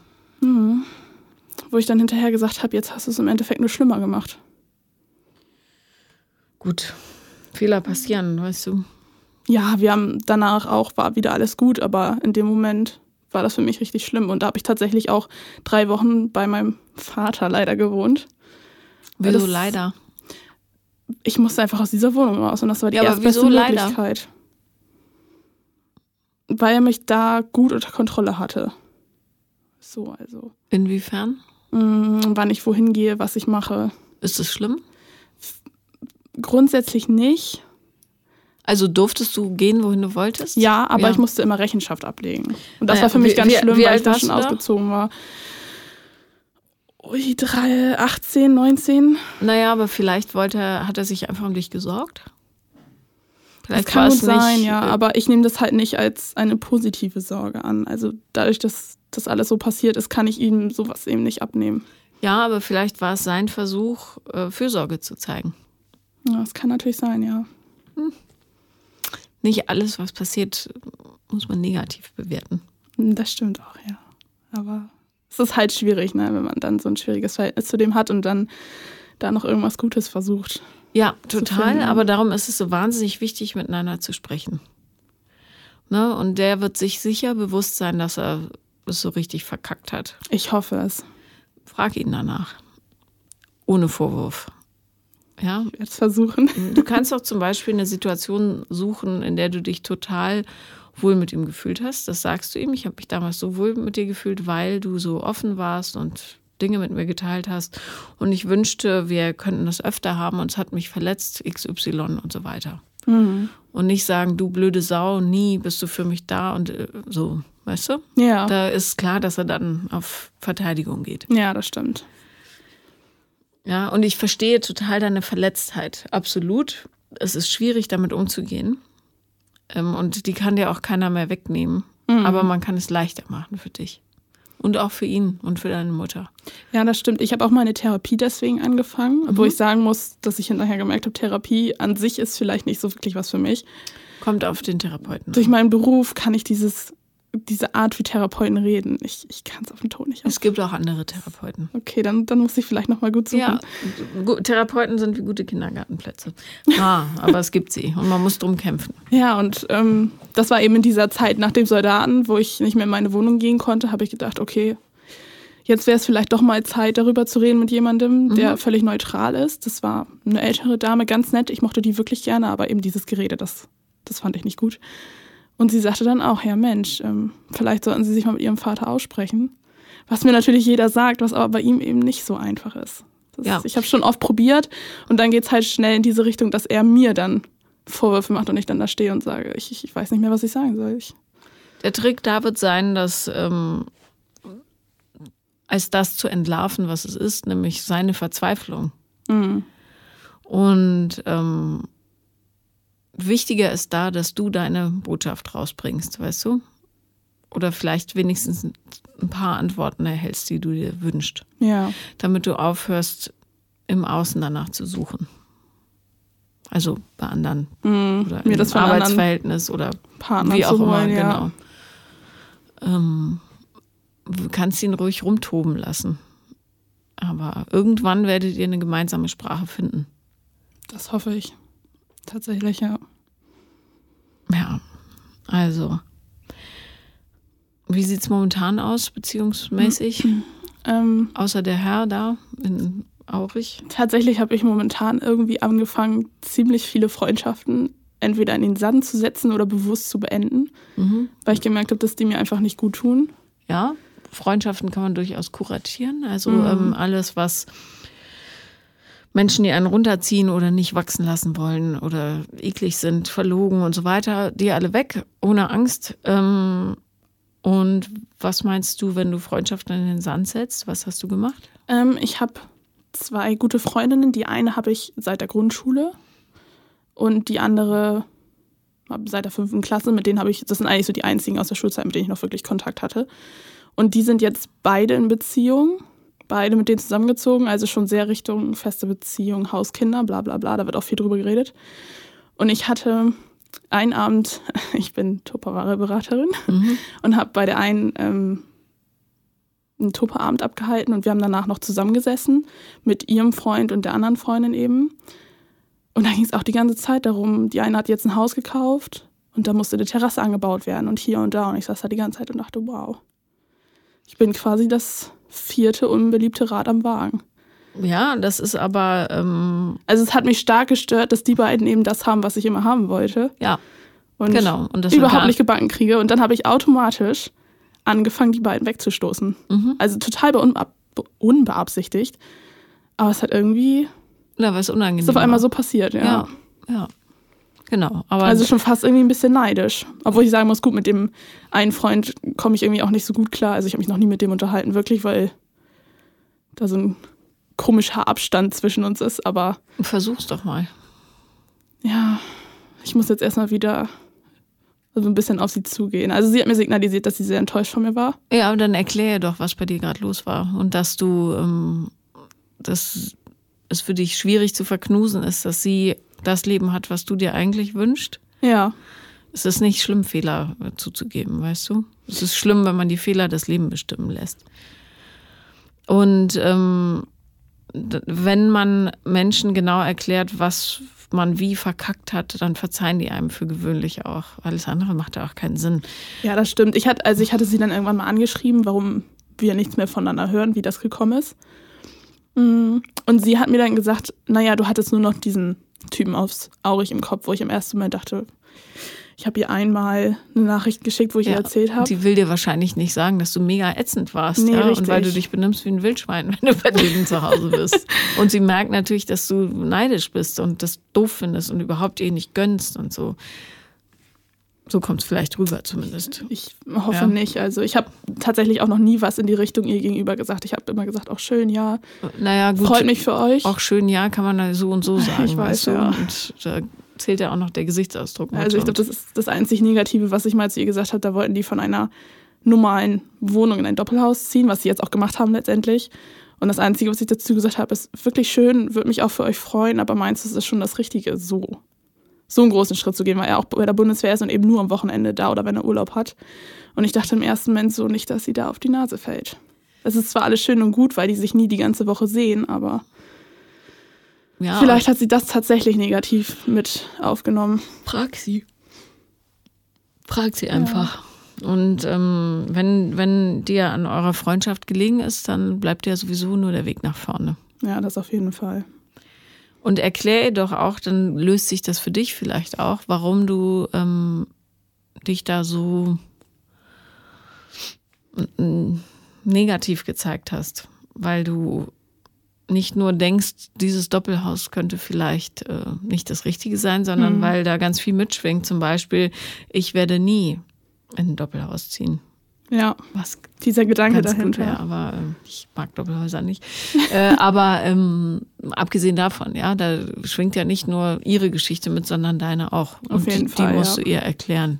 Wo ich dann hinterher gesagt habe, jetzt hast du es im Endeffekt nur schlimmer gemacht. Gut. Fehler passieren, weißt du. Ja, wir haben danach auch, war wieder alles gut, aber in dem Moment war das für mich richtig schlimm. Und da habe ich tatsächlich auch drei Wochen bei meinem Vater leider gewohnt. Wieso das- leider? Ich musste einfach aus dieser Wohnung raus und das war die Ja, erstbeste wieso leider? Möglichkeit. Weil er mich da gut unter Kontrolle hatte. So, also. Inwiefern? Mm, wann ich wohin gehe, was ich mache. Ist es schlimm? Grundsätzlich nicht. Also durftest du gehen, wohin du wolltest? Ja, aber Ja. ich musste immer Rechenschaft ablegen. Und das Naja, war für mich wie- ganz wie- schlimm, wie weil ich da schon ausgezogen war. Ui, drei, 18, 19. Naja, aber vielleicht wollte er, hat er sich einfach um dich gesorgt? Das Vielleicht kann war gut es sein, nicht, ja. äh, Aber ich nehme das halt nicht als eine positive Sorge an. Also dadurch, dass das alles so passiert ist, kann ich ihm sowas eben nicht abnehmen. Ja, aber vielleicht war es sein Versuch, äh, Fürsorge zu zeigen. Ja, das kann natürlich sein, ja. Nicht alles, was passiert, muss man negativ bewerten. Das stimmt auch, ja. Aber es ist halt schwierig, ne, wenn man dann so ein schwieriges Verhältnis zu dem hat und dann da noch irgendwas Gutes versucht. Ja, total. finden. Aber darum ist es so wahnsinnig wichtig, miteinander zu sprechen. Ne? Und der wird sich sicher bewusst sein, dass er es so richtig verkackt hat. Ich hoffe es. Frag ihn danach. Ohne Vorwurf. Ja, Ich werde es versuchen. [laughs] Du kannst auch zum Beispiel eine Situation suchen, in der du dich total wohl mit ihm gefühlt hast. Das sagst du ihm. Ich habe mich damals so wohl mit dir gefühlt, weil du so offen warst und Dinge mit mir geteilt hast. Und ich wünschte, wir könnten das öfter haben und es hat mich verletzt, XY und so weiter. Mhm. Und nicht sagen, du blöde Sau, nie bist du für mich da und äh, so, weißt du? Ja. Da ist klar, dass er dann auf Verteidigung geht. Ja, das stimmt. Ja, und ich verstehe total deine Verletztheit. Absolut. Es ist schwierig, damit umzugehen. Ähm, und die kann dir auch keiner mehr wegnehmen. Aber man kann es leichter machen für dich. Und auch für ihn und für deine Mutter. Ja, das stimmt. Ich habe auch meine Therapie deswegen angefangen, Mhm. wo ich sagen muss, dass ich hinterher gemerkt habe, Therapie an sich ist vielleicht nicht so wirklich was für mich. Kommt auf den Therapeuten. Durch meinen Beruf kann ich dieses, diese Art, wie Therapeuten reden, ich, ich kann es auf den Ton nicht Es aus. gibt auch andere Therapeuten. Okay, dann, dann muss ich vielleicht nochmal gut suchen. Ja, Therapeuten sind wie gute Kindergartenplätze. Ah, [laughs] aber es gibt sie und man muss drum kämpfen. Ja, und ähm, das war eben in dieser Zeit nach dem Soldaten, wo ich nicht mehr in meine Wohnung gehen konnte, habe ich gedacht, okay, jetzt wäre es vielleicht doch mal Zeit, darüber zu reden mit jemandem, der völlig neutral ist. Das war eine ältere Dame, ganz nett. Ich mochte die wirklich gerne, aber eben dieses Gerede, das, das fand ich nicht gut. Und sie sagte dann auch, ja Mensch, ähm, vielleicht sollten Sie sich mal mit Ihrem Vater aussprechen. Was mir natürlich jeder sagt, was aber bei ihm eben nicht so einfach ist. Das, Ja. Ich habe schon oft probiert und dann geht's halt schnell in diese Richtung, dass er mir dann Vorwürfe macht und ich dann da stehe und sage, ich, ich, ich weiß nicht mehr, was ich sagen soll. Ich, Der Trick da wird sein, dass ähm, als das zu entlarven, was es ist, nämlich seine Verzweiflung. mm, Und ähm, wichtiger ist da, dass du deine Botschaft rausbringst, weißt du? Oder vielleicht wenigstens ein paar Antworten erhältst, die du dir wünschst, ja, damit du aufhörst, im Außen danach zu suchen. Also bei anderen Mhm. oder im Arbeitsverhältnis oder Partnern wie auch zu immer, holen, ja. genau. Ähm, du kannst ihn ruhig rumtoben lassen. Aber irgendwann werdet ihr eine gemeinsame Sprache finden. Das hoffe ich. Tatsächlich, ja. Ja, also. Wie sieht es momentan aus, beziehungsmäßig? Ähm, Außer der Herr da in Aurich? tatsächlich habe ich momentan irgendwie angefangen, ziemlich viele Freundschaften entweder in den Sand zu setzen oder bewusst zu beenden, Mhm. weil ich gemerkt habe, dass die mir einfach nicht gut tun. Ja, Freundschaften kann man durchaus kuratieren. Also Mhm. ähm, alles, was Menschen, die einen runterziehen oder nicht wachsen lassen wollen oder eklig sind, verlogen und so weiter, die alle weg, ohne Angst. Ähm, und was meinst du, wenn du Freundschaften in den Sand setzt? Was hast du gemacht? Ähm, ich habe zwei gute Freundinnen. Die eine habe ich seit der Grundschule und die andere seit der fünften Klasse. Mit denen habe ich, das sind eigentlich so die einzigen aus der Schulzeit, mit denen ich noch wirklich Kontakt hatte. Und die sind jetzt beide in Beziehung, beide mit denen zusammengezogen, also schon sehr Richtung feste Beziehung, Hauskinder, bla bla bla. Da wird auch viel drüber geredet. Und ich hatte einen Abend, [laughs] ich bin Tupperware-Beraterin und habe bei der einen ähm, einen Tupperabend abgehalten und wir haben danach noch zusammengesessen mit ihrem Freund und der anderen Freundin eben. Und da ging es auch die ganze Zeit darum, die eine hat jetzt ein Haus gekauft und da musste eine Terrasse angebaut werden und hier und da. Und ich saß da die ganze Zeit und dachte, wow, ich bin quasi das vierte unbeliebte Rad am Wagen. Ja, das ist aber, ähm, Also es hat mich stark gestört, dass die beiden eben das haben, was ich immer haben wollte. ja, Und genau. Und das überhaupt war nicht gebacken kriege. Und dann habe ich automatisch angefangen, die beiden wegzustoßen. Mhm. Also total unbeab unbeabsichtigt. Aber es hat irgendwie, Da war es unangenehm. ist auf einmal so passiert, ja. Ja, ja. Genau. Aber Also schon fast irgendwie ein bisschen neidisch. Obwohl ich sagen muss, gut, mit dem einen Freund komme ich irgendwie auch nicht so gut klar. Also ich habe mich noch nie mit dem unterhalten, wirklich, weil da so ein komischer Abstand zwischen uns ist. Aber versuch's doch mal. ja, ich muss jetzt erstmal wieder so ein bisschen auf sie zugehen. Also sie hat mir signalisiert, dass sie sehr enttäuscht von mir war. Ja, aber dann erkläre doch, was bei dir gerade los war. Und dass du, ähm, dass es für dich schwierig zu verknusen ist, dass sie das Leben hat, was du dir eigentlich wünschst. Ja, Es ist nicht schlimm, Fehler zuzugeben, weißt du? Es ist schlimm, wenn man die Fehler das Leben bestimmen lässt. Und ähm, wenn man Menschen genau erklärt, was man wie verkackt hat, dann verzeihen die einem für gewöhnlich auch. Alles andere macht ja auch keinen Sinn. ja, das stimmt. Ich hatte, also ich hatte sie dann irgendwann mal angeschrieben, warum wir nichts mehr voneinander hören, wie das gekommen ist. Mm, Und sie hat mir dann gesagt, naja, du hattest nur noch diesen Typen aufs Aurich im Kopf, wo ich im ersten Moment dachte, ich habe ihr einmal eine Nachricht geschickt, wo ich ihr erzählt habe. Die will dir wahrscheinlich nicht sagen, dass du mega ätzend warst. Nee, ja? Und weil du dich benimmst wie ein Wildschwein, [laughs] wenn du bei denen zu Hause bist. Und sie merkt natürlich, dass du neidisch bist und das doof findest und überhaupt ihr nicht gönnst und so. So kommt es vielleicht rüber zumindest. Ich hoffe Ja. nicht. Also ich habe tatsächlich auch noch nie was in die Richtung ihr gegenüber gesagt. Ich habe immer gesagt, auch schön, ja, Naja, gut. freut mich für euch. Auch schön, ja, kann man so und so [laughs] sagen. Ich weiß, weißt du? ja. Und da zählt ja auch noch der Gesichtsausdruck. Also ich glaube, das ist das einzig Negative, was ich mal zu ihr gesagt habe. Da wollten die von einer normalen Wohnung in ein Doppelhaus ziehen, was sie jetzt auch gemacht haben letztendlich. Und das Einzige, was ich dazu gesagt habe, ist wirklich schön, würde mich auch für euch freuen, aber meinst du, es ist schon das Richtige, so, so einen großen Schritt zu gehen, weil er auch bei der Bundeswehr ist und eben nur am Wochenende da oder wenn er Urlaub hat. Und ich dachte im ersten Moment so nicht, dass sie da auf die Nase fällt. Es ist zwar alles schön und gut, weil die sich nie die ganze Woche sehen, aber ja, vielleicht hat sie das tatsächlich negativ mit aufgenommen. Frag sie. Frag sie einfach. Und ähm, wenn, wenn dir an eurer Freundschaft gelegen ist, dann bleibt ja sowieso nur der Weg nach vorne. Ja, das auf jeden Fall. Und erklär ihr doch auch, dann löst sich das für dich vielleicht auch, warum du ähm, dich da so mm, negativ gezeigt hast. Weil du nicht nur denkst, dieses Doppelhaus könnte vielleicht äh, nicht das Richtige sein, sondern Mhm. weil da ganz viel mitschwingt. Zum Beispiel, ich werde nie in ein Doppelhaus ziehen. Ja, Was dieser Gedanke ganz gut dahinter. wäre, aber äh, ich mag Doppelhäuser nicht. äh, [laughs] aber ähm, abgesehen davon, ja, da schwingt ja nicht nur ihre Geschichte mit, sondern deine auch. Auf Und jeden die, Fall, die musst ja. du ihr erklären.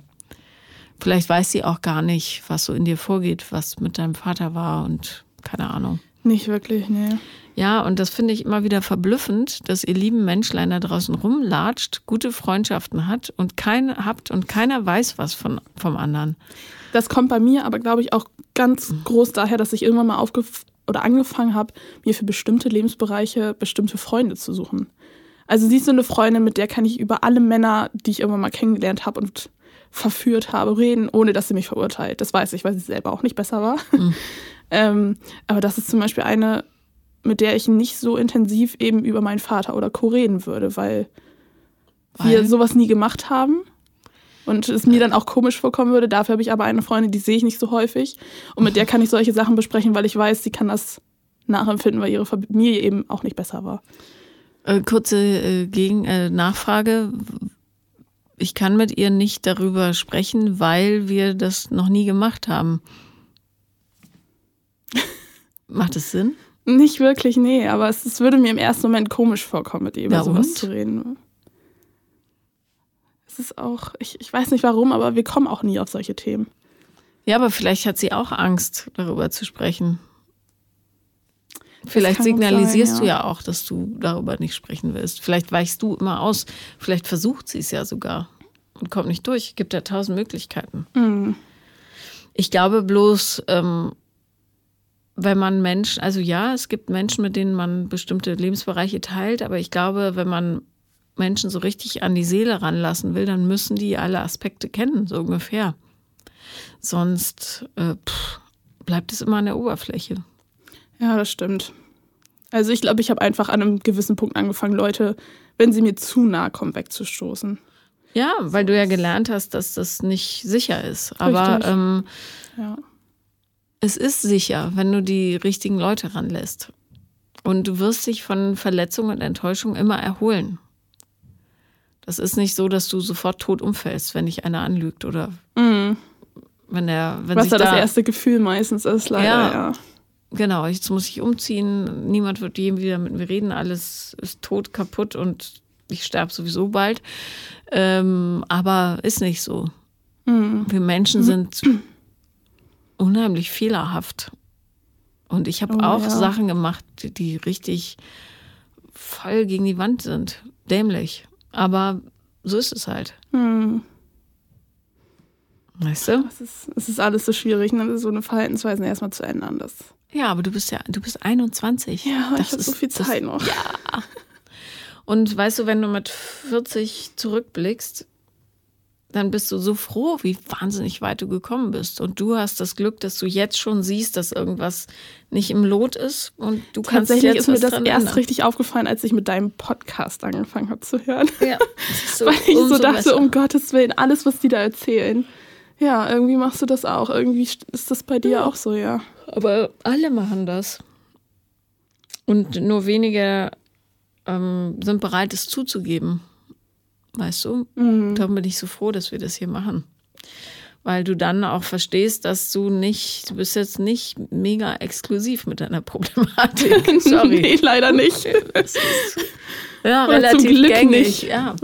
Vielleicht weiß sie auch gar nicht, was so in dir vorgeht, was mit deinem Vater war und keine Ahnung. Nicht wirklich, nee. Ja, und das finde ich immer wieder verblüffend, dass ihr lieben Menschlein da draußen rumlatscht, gute Freundschaften hat und keine habt und keiner weiß was von, vom anderen. Das kommt bei mir aber, glaube ich, auch ganz groß daher, dass ich irgendwann mal aufge oder angefangen habe, mir für bestimmte Lebensbereiche bestimmte Freunde zu suchen. Also sie ist so eine Freundin, mit der kann ich über alle Männer, die ich irgendwann mal kennengelernt habe und verführt habe, reden, ohne dass sie mich verurteilt. Das weiß ich, weil sie selber auch nicht besser war. Mhm. [laughs] ähm, aber das ist zum Beispiel eine, mit der ich nicht so intensiv eben über meinen Vater oder Co. reden würde, weil, weil? wir sowas nie gemacht haben und es mir dann auch komisch vorkommen würde. Dafür habe ich aber eine Freundin, die sehe ich nicht so häufig und mit der [laughs] kann ich solche Sachen besprechen, weil ich weiß, sie kann das nachempfinden, weil ihre Familie eben auch nicht besser war. Äh, kurze äh, Gegen äh, Nachfrage. Ich kann mit ihr nicht darüber sprechen, weil wir das noch nie gemacht haben. Macht es Sinn? Nicht wirklich, nee, aber es, es, würde mir im ersten Moment komisch vorkommen, mit ihr über ja, sowas und? zu reden. Es ist auch, ich, ich weiß nicht warum, aber wir kommen auch nie auf solche Themen. Ja, aber vielleicht hat sie auch Angst, darüber zu sprechen. Vielleicht signalisierst sein, ja. du ja auch, dass du darüber nicht sprechen willst. Vielleicht weichst du immer aus. Vielleicht versucht sie es ja sogar und kommt nicht durch. Gibt ja tausend Möglichkeiten. Mhm. Ich glaube bloß, ähm, wenn man Menschen, also ja, es gibt Menschen, mit denen man bestimmte Lebensbereiche teilt, aber ich glaube, wenn man Menschen so richtig an die Seele ranlassen will, dann müssen die alle Aspekte kennen, so ungefähr. Sonst äh, pff, bleibt es immer an der Oberfläche. Ja, das stimmt. Also ich glaube, ich habe einfach an einem gewissen Punkt angefangen, Leute, wenn sie mir zu nahe kommen, wegzustoßen. Ja, weil du ja gelernt hast, dass das nicht sicher ist. Aber ähm, ja. Es ist sicher, wenn du die richtigen Leute ranlässt. Und du wirst dich von Verletzungen und Enttäuschungen immer erholen. Das ist nicht so, dass du sofort tot umfällst, wenn dich einer anlügt oder mhm. wenn der. Wenn Was da das erste Gefühl meistens ist, leider, ja. ja. Genau, jetzt muss ich umziehen, niemand wird je wieder mit mir reden, alles ist tot, kaputt und ich sterbe sowieso bald. Ähm, aber ist nicht so. Mhm. Wir Menschen sind unheimlich fehlerhaft. Und ich habe oh, auch ja. Sachen gemacht, die richtig voll gegen die Wand sind. Dämlich. Aber so ist es halt. Mhm. Weißt du? Es ist, es ist alles so schwierig, ne? so eine Verhaltensweise erstmal zu ändern. Das ja, aber du bist ja, du bist 21. Ja, das ich habe so viel Zeit das, noch. Ja. Und weißt du, wenn du mit 40 zurückblickst, dann bist du so froh, wie wahnsinnig weit du gekommen bist. Und du hast das Glück, dass du jetzt schon siehst, dass irgendwas nicht im Lot ist und du kannst Tatsächlich jetzt ist mir das erst ändern. richtig aufgefallen, als ich mit deinem Podcast angefangen habe zu hören. Ja, so [laughs] Weil ich so dachte, besser. um Gottes Willen, alles, was die da erzählen. Ja, irgendwie machst du das auch. Irgendwie ist das bei dir ja. auch so, ja. Aber alle machen das. Und nur wenige ähm, sind bereit, es zuzugeben. Weißt du? Mhm. Darum bin ich so froh, dass wir das hier machen. Weil du dann auch verstehst, dass du nicht, du bist jetzt nicht mega exklusiv mit deiner Problematik. [laughs] Sorry. nee, leider nicht. ja, oder relativ zum Glück gängig. Nicht. Ja.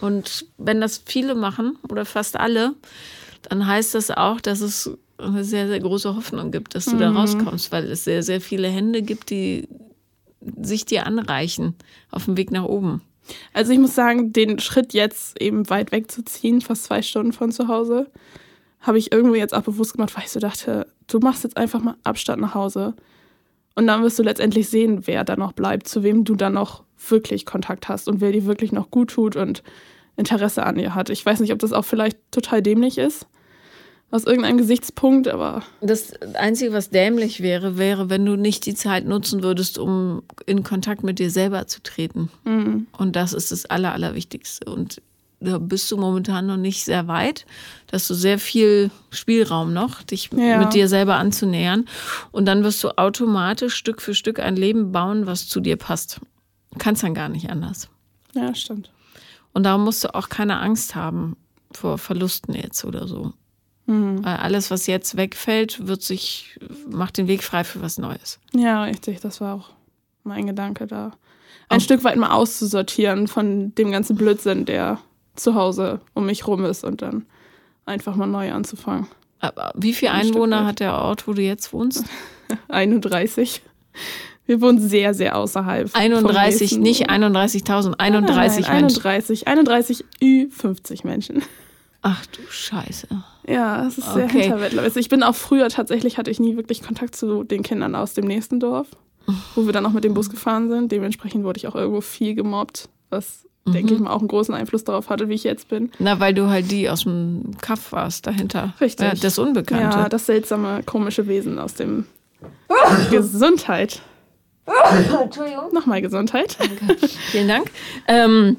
Und wenn das viele machen oder fast alle, dann heißt das auch, dass es eine sehr, sehr große Hoffnung gibt, dass du mhm. da rauskommst, weil es sehr, sehr viele Hände gibt, die sich dir anreichen auf dem Weg nach oben. Also ich muss sagen, den Schritt jetzt eben weit wegzuziehen, fast zwei Stunden von zu Hause, habe ich irgendwo jetzt auch bewusst gemacht, weil ich so dachte, du machst jetzt einfach mal Abstand nach Hause. Und dann wirst du letztendlich sehen, wer da noch bleibt, zu wem du dann noch wirklich Kontakt hast und wer dir wirklich noch gut tut und Interesse an dir hat. Ich weiß nicht, ob das auch vielleicht total dämlich ist aus irgendeinem Gesichtspunkt, aber. Das Einzige, was dämlich wäre, wäre, wenn du nicht die Zeit nutzen würdest, um in Kontakt mit dir selber zu treten. Mhm. Und das ist das Aller, Allerwichtigste. Und da bist du momentan noch nicht sehr weit. Da hast du sehr viel Spielraum noch, dich ja. mit dir selber anzunähern. Und dann wirst du automatisch Stück für Stück ein Leben bauen, was zu dir passt. Du kannst dann gar nicht anders. Ja, stimmt. Und darum musst du auch keine Angst haben vor Verlusten jetzt oder so. Mhm. Weil alles, was jetzt wegfällt, wird sich, macht den Weg frei für was Neues. Ja, richtig. Das war auch mein Gedanke da. Ein auch. Stück weit mal auszusortieren von dem ganzen Blödsinn, der zu Hause um mich rum ist und dann einfach mal neu anzufangen. Aber wie viele Einwohner hat der Ort, wo du jetzt wohnst? [laughs] 31. Wir wohnen sehr, sehr außerhalb. 31, nicht 31.000, 31 nein, Menschen. 31, 31 Ü50 Menschen. Ach du Scheiße. Ja, es ist sehr Okay. hinterwäldlerisch. Also Ich bin auch früher tatsächlich, hatte ich nie wirklich Kontakt zu den Kindern aus dem nächsten Dorf, wo wir dann auch mit dem Bus gefahren sind. Dementsprechend wurde ich auch irgendwo viel gemobbt, was, denke ich mal, auch einen großen Einfluss darauf hatte, wie ich jetzt bin. Na, weil du halt die aus dem Kaff warst dahinter. Richtig. Ja, das Unbekannte. Ja, das seltsame, komische Wesen aus dem [laughs] Gesundheit. Entschuldigung. Nochmal Gesundheit. Vielen Dank. Ähm,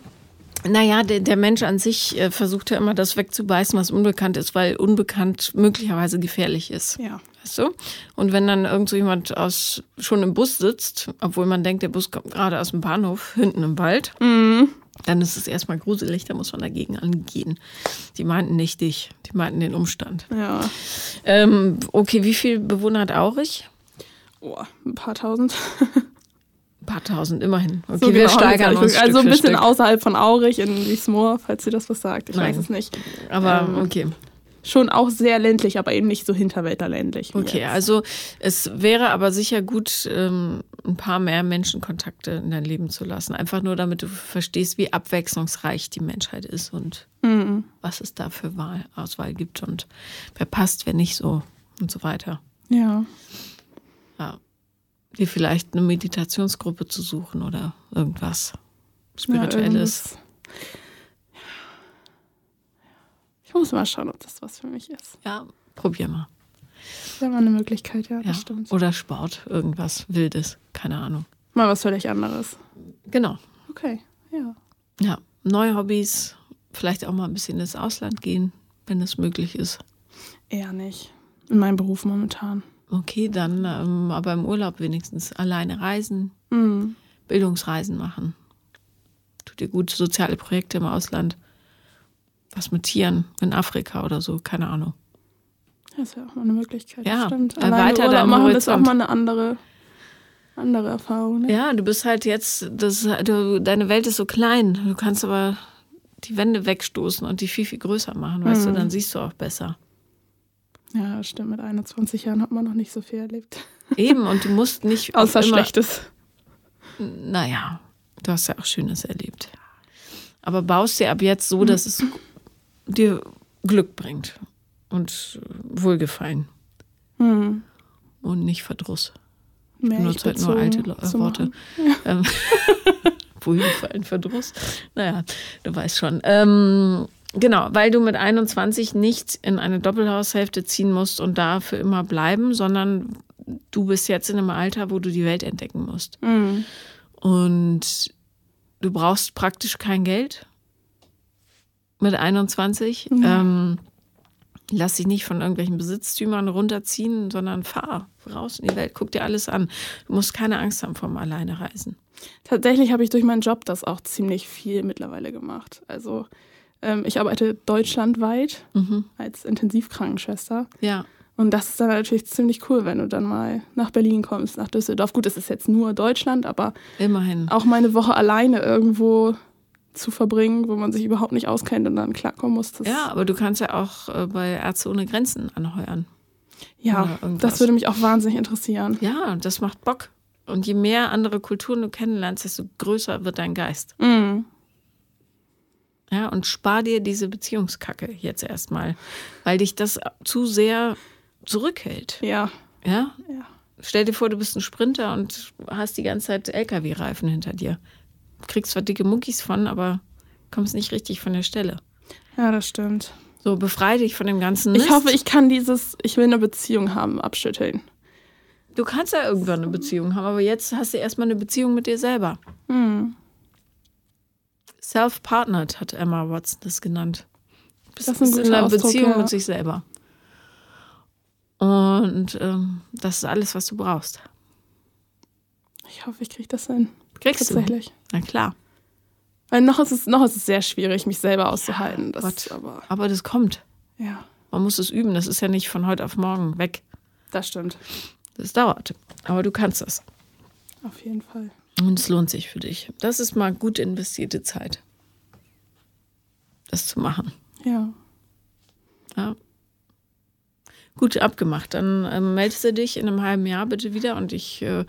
naja, der, der Mensch an sich äh, versucht ja immer das wegzubeißen, was unbekannt ist, weil unbekannt möglicherweise gefährlich ist. Ja. Weißt du? Und wenn dann irgend so jemand aus, schon im Bus sitzt, obwohl man denkt, der Bus kommt gerade aus dem Bahnhof, hinten im Wald, dann ist es erstmal gruselig, da muss man dagegen angehen. Die meinten nicht dich, die meinten den Umstand. Ja. Ähm, okay, wie viele Bewohner hat Aurich? Oh, ein paar tausend. [laughs] Ein paar tausend, immerhin. Okay, So wir genau steigern habe ich uns. Also ein bisschen außerhalb von Aurich in Wiesmoor, falls ihr das was sagt. Ich Nein. weiß es nicht. Aber Ähm, okay. Schon auch sehr ländlich, aber eben nicht so hinterwäldlerländlich. wie Okay, jetzt. also es wäre aber sicher gut, ähm, ein paar mehr Menschenkontakte in dein Leben zu lassen. Einfach nur, damit du verstehst, wie abwechslungsreich die Menschheit ist und Mhm. was es da für Wahl, Auswahl gibt und wer passt, wer nicht so und so weiter. Ja. Ja. Dir vielleicht eine Meditationsgruppe zu suchen oder irgendwas Ja, Spirituelles. irgendwas. ich muss mal schauen, ob das was für mich ist. Ja, probier mal. Wäre mal eine Möglichkeit, ja, Ja. das stimmt. Oder Sport, irgendwas Wildes, keine Ahnung. Mal was völlig anderes. Genau. Okay, ja. Ja, neue Hobbys, vielleicht auch mal ein bisschen ins Ausland gehen, wenn es möglich ist. Eher nicht. In meinem Beruf momentan. Okay, dann ähm, aber im Urlaub wenigstens alleine reisen, Mhm. Bildungsreisen machen. Tut dir gut, soziale Projekte im Ausland. Was mit Tieren in Afrika oder so, keine Ahnung. Das wäre auch mal eine Möglichkeit. Ja, stimmt. erweiter Alleine Urlaub deinen machen ist auch Horizont. mal eine andere, andere Erfahrung. Ne? Ja, du bist halt jetzt, das, du, deine Welt ist so klein. Du kannst aber die Wände wegstoßen und die viel, viel größer machen, weißt du, dann siehst du auch besser. Ja, stimmt. Mit 21 Jahren hat man noch nicht so viel erlebt. Eben, und du musst nicht [laughs] Außer immer, Schlechtes. Naja, du hast ja auch Schönes erlebt. Aber baust dir ab jetzt so, dass es dir Glück bringt und Wohlgefallen Hm. und nicht Verdruss. Mehr benutze ich halt nur alte Lo- äh, Worte. machen. [laughs] Ähm, [laughs] Wohlgefallen, Verdruss. Naja, du weißt schon. Ähm, genau, weil du mit 21 nicht in eine Doppelhaushälfte ziehen musst und da für immer bleiben, sondern du bist jetzt in einem Alter, wo du die Welt entdecken musst. Hm. Und du brauchst praktisch kein Geld mit 21. Ähm, lass dich nicht von irgendwelchen Besitztümern runterziehen, sondern fahr raus in die Welt, guck dir alles an. Du musst keine Angst haben vom Alleinereisen. Tatsächlich habe ich durch meinen Job das auch ziemlich viel mittlerweile gemacht. Also ich arbeite deutschlandweit Mhm. als Intensivkrankenschwester. Ja, Und das ist dann natürlich ziemlich cool, wenn du dann mal nach Berlin kommst, nach Düsseldorf. Gut, es ist jetzt nur Deutschland, aber immerhin. auch mal eine Woche alleine irgendwo zu verbringen, wo man sich überhaupt nicht auskennt und dann klarkommen muss. Ja, aber du kannst ja auch äh, bei Ärzte ohne Grenzen anheuern. ja das würde mich auch wahnsinnig interessieren. Ja, und das macht Bock. Und je mehr andere Kulturen du kennenlernst, desto größer wird dein Geist. Mhm. Ja, und spar dir diese Beziehungskacke jetzt erstmal, weil dich das zu sehr zurückhält. Ja, Ja? ja. Stell dir vor, du bist ein Sprinter und hast die ganze Zeit LKW-Reifen hinter dir. Kriegst zwar dicke Muckis von, aber kommst nicht richtig von der Stelle. Ja, das stimmt. So, befrei dich von dem ganzen Mist. Ich hoffe, ich kann dieses Ich will eine Beziehung haben abschütteln. Du kannst ja irgendwann eine Beziehung haben, aber jetzt hast du erstmal eine Beziehung mit dir selber. Hm. Self-partnered hat Emma Watson das genannt. Bist Das ist ein in einer Ausdruck, Beziehung ja. mit sich selber. Und ähm, das ist alles, was du brauchst. Ich hoffe, ich kriege das hin. Kriegst Tatsächlich. du. Na klar. Weil noch ist, es, noch ist es sehr schwierig, mich selber auszuhalten. das, Gott. aber Aber das kommt. ja, Man muss es üben. Das ist ja nicht von heute auf morgen weg. das stimmt. Das dauert. Aber du kannst das. Auf jeden Fall. Und es lohnt sich für dich. Das ist mal gut investierte Zeit. Das zu machen. Ja. Ja. Gut, abgemacht. Dann ähm, meldest du dich in einem halben Jahr bitte wieder und ich äh,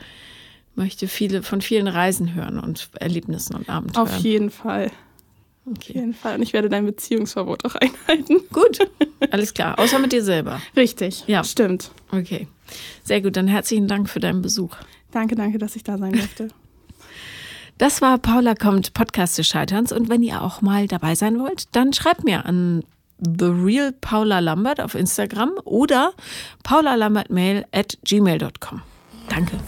möchte viele von vielen Reisen hören und Erlebnissen und Abenteuern. Auf jeden Fall. Okay. Auf jeden Fall. Und ich werde dein Beziehungsverbot auch [laughs] einhalten. Gut, alles klar. Außer mit dir selber. Richtig. Ja. Stimmt. Okay. Sehr gut, dann herzlichen Dank für deinen Besuch. Danke, danke, dass ich da sein durfte. Das war Paula kommt Podcast des Scheiterns und wenn ihr auch mal dabei sein wollt, dann schreibt mir an The Real Paula Lambert auf Instagram oder paulalambertmail at gmail.com. Danke.